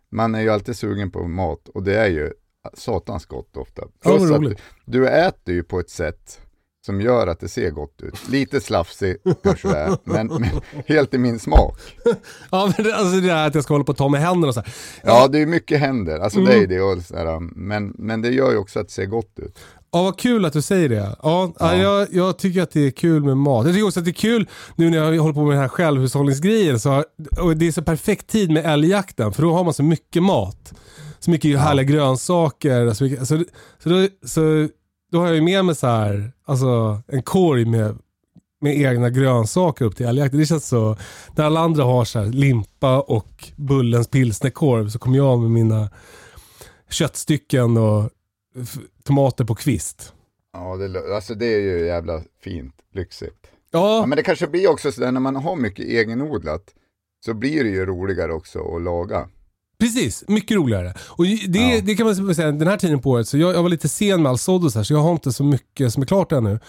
C: man är ju alltid sugen på mat och det är ju satans gott ofta.
B: Ja,
C: Plus att
B: roligt.
C: du, du äter ju på ett sätt som gör att det ser gott ut. Lite slafsig kanske det är, men, men helt i min smak.
B: Ja, men det, alltså det där att jag ska hålla på och ta med händerna och så här.
C: Ja, det är mycket händer, alltså det är
B: Mm.
C: det och sådär, men, men det gör ju också att det ser gott ut.
B: Ja, vad kul att du säger det. Ja, ja.
C: Ja.
B: Jag, jag tycker att det är kul med mat. Jag tycker också att det är kul nu när jag håller på med den här självhushållningsgrejen. Så, och det är så perfekt tid med älgjakten för då har man så mycket mat. Så mycket härliga grönsaker. Så, mycket, så, så, då, så då har jag ju med mig så här, alltså, en korg med, med egna grönsaker upp till älgjakten. Det känns så, när alla andra har så här, limpa och Bullens pilsnerkorv så kommer jag med mina köttstycken och tomater på kvist.
C: Ja, det, alltså det är ju jävla fint, lyxigt.
B: Ja,
C: Ja, men det kanske blir också sådär när man har mycket egenodlat, så blir det ju roligare också att laga.
B: Precis. Mycket roligare. Och det,
C: Ja.
B: det kan man säga, den här tiden på året, så jag, jag var lite sen med all sådd och så här, så jag har inte så mycket som är klart ännu.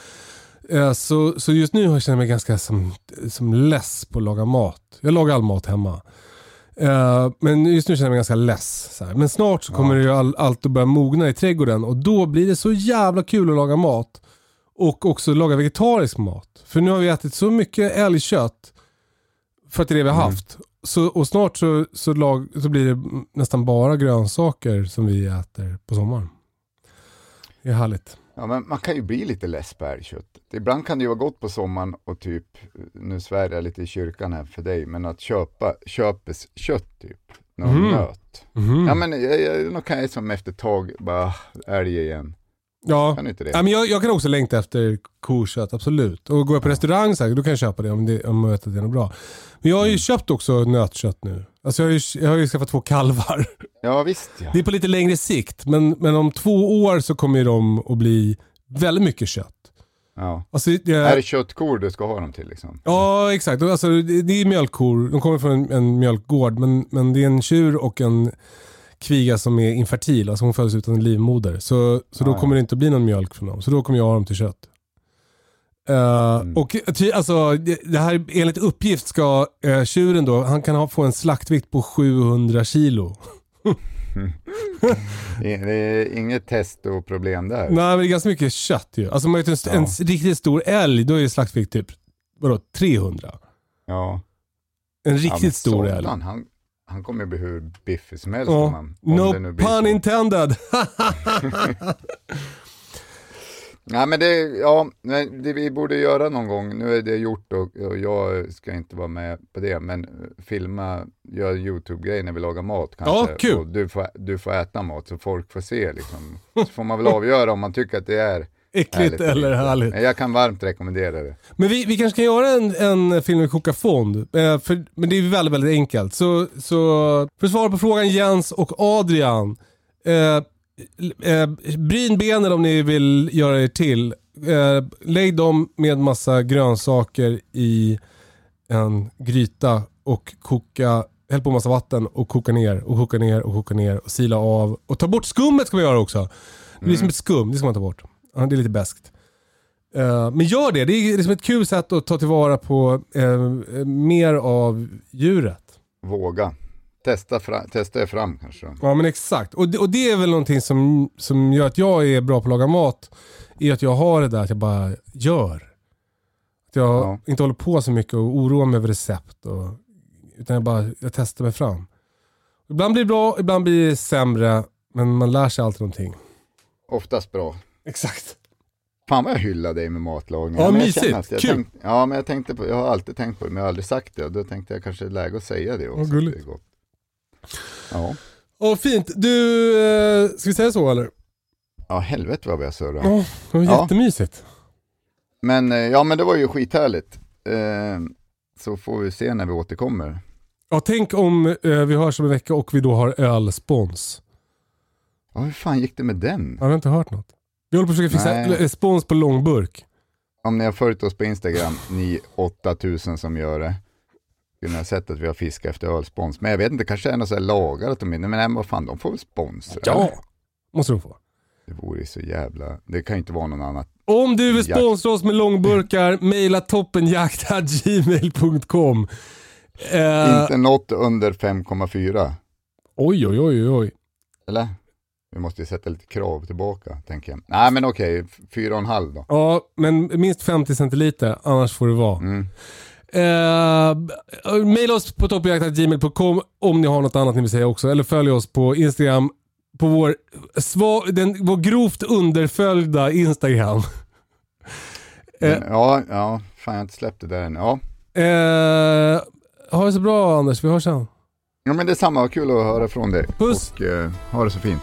B: Eh, Så, så just nu känner jag mig ganska som, som less på att laga mat. Jag lagar all mat hemma. Eh, Men just nu känner jag mig ganska less. Så här. Men snart så kommer det ju all, allt att börja mogna i trädgården och då blir det så jävla kul att laga mat. Och också laga vegetarisk mat. För nu har vi ätit så mycket älgkött. För att det är det vi har haft. Så, och snart så, så, lag, så blir det nästan bara grönsaker som vi äter på sommaren. Det är härligt.
C: Ja, men man kan ju bli lite less på älgkött. Ibland kan det ju vara gott på sommaren och typ, nu svär jag lite i kyrkan här för dig, men att köpa, köpes kött typ, någon
B: Mhm.
C: nöt.
B: Mhm.
C: Ja men jag, jag, då kan jag som efter ett tag bara, älg igen.
B: Ja.
C: Kan du inte det?
B: Ja, men jag, jag kan också längta efter kokött, absolut. Och går jag på restaurang så här, då kan jag köpa det om, det, om jag vet att det är något bra. Men jag har ju
C: Mm.
B: köpt också nötkött nu. Alltså jag har ju, jag har ju skaffat två kalvar.
C: Ja visst ja.
B: Det är på lite längre sikt, men, men om två år så kommer de att bli väldigt mycket kött.
C: ja.
B: Alltså, det,
C: Är det köttkor du ska ha dem till liksom?
B: Ja, exakt. Alltså, det, det är mjölkkor. De kommer från en, en mjölkgård. Men, men det är en tjur och en kviga som är infertil. Alltså hon föds utan livmoder. Så, så då
C: Ja, ja.
B: kommer det inte att bli någon mjölk från dem. Så då kommer jag ha dem till kött. Eh,
C: Mm.
B: Och ty, alltså, det, här enligt uppgift ska uh, tjuren då, han kan ha, få en slaktvikt på 700 kilo.
C: Det är, inget test och problem där.
B: Nej men det är ganska mycket kött ju. Alltså om man äter en,
C: Ja.
B: en riktigt stor älg, då är slaktvikt typ vadå, 300.
C: Ja.
B: En
C: Ja,
B: riktigt
C: men
B: stor älg.
C: Han, han kommer ju bli hur biffig som helst.
B: Ja.
C: om han, om
B: No
C: det nu blir
B: pun
C: så.
B: intended.
C: Nej men det, ja, det vi borde göra någon gång, nu är det gjort och, och jag ska inte vara med på det, men eh, filma, göra YouTube-grejer när vi lagar mat kanske.
B: Ja, kul.
C: Och du får, du får äta mat så folk får se liksom. Så får man väl avgöra om man tycker att det är
B: Äckligt
C: härligt
B: eller härligt.
C: Jag kan varmt rekommendera det.
B: Men vi, vi kanske kan göra en, en film med koka fond. Eh, för, men det är väldigt, väldigt enkelt. Så, så för att svara på frågan Jens och Adrian. Eh, eh, bryn benen om ni vill göra er till. Eh, lägg dem med massa grönsaker i en gryta och koka, häll på massa vatten och koka ner och koka ner och koka ner och sila av. Och ta bort skummet ska vi göra också. Det blir som ett skum, det ska man ta bort. Ja, det är lite beskt. Eh, men gör det, det är liksom ett kul sätt att ta tillvara på eh, mer av djuret.
C: Våga. Testa, fra, testa er fram kanske.
B: Ja men exakt. Och det, och det är väl någonting som, som gör att jag är bra på att laga mat. Är att jag har det där att jag bara gör. Att jag
C: Ja.
B: inte håller på så mycket och oroar mig över recept. Och, utan jag bara jag testar mig fram. Ibland blir det bra, ibland blir det sämre. Men man lär sig alltid någonting.
C: Oftast bra.
B: Exakt.
C: Fan vad jag hyllar dig med matlagning.
B: Ja,
C: men
B: mysigt.
C: jag
B: Kul.
C: tänkt- ja, men jag tänkte på, jag har alltid tänkt på det, men jag har aldrig sagt det. Och då tänkte jag kanske det är läge att säga det också.
B: Vad gulligt.
C: Det är gott. Ja.
B: Åh fint. Du, eh, ska vi säga så eller?
C: ja, helvete vad vi har surrat.
B: Ja, det var
C: Ja.
B: jättemysigt.
C: Men eh, ja, men det var ju skithärligt. Eh, så får vi se när vi återkommer.
B: Ja, tänk om eh, vi hörs om en vecka och vi då har ölspons.
C: Ja, hur fan gick det med den?
B: Jag har inte hört något. Vi håller på att försöka fixa
C: Nej.
B: spons på långburk.
C: Om ni har följt oss på Instagram, ni 8000 som gör det, skulle ni ha sett att vi har fiskat efter ölspons. Men jag vet inte, kanske är det något så här lagar att de är, men nej, vad fan, de får väl sponsra?
B: Ja, måste de få.
C: Det vore ju så jävla, det kan ju inte vara någon annat.
B: Om du vill sponsra oss med långburkar, mejla toppenjakt.gmail.com. Eh,
C: Inte något under 5,4,
B: oj, oj, oj, oj.
C: eller? Vi måste ju sätta lite krav tillbaka, tänker jag. Nej men okej, fyra och en halv då.
B: Ja, men minst 50 centiliter, annars får det vara.
C: Mm.
B: Eh, maila oss på toppjakt.gmail.com om ni har något annat ni vill säga också. Eller följ oss på Instagram, på vår, sva, den, vår grovt underföljda Instagram. Eh.
C: Ja, ja, fan jag har inte släppt det där än. Ja.
B: Eh, ha det så bra Anders, vi hörs sen.
C: ja, men det är samma, kul att höra från dig.
B: Puss.
C: Och eh, ha det så fint.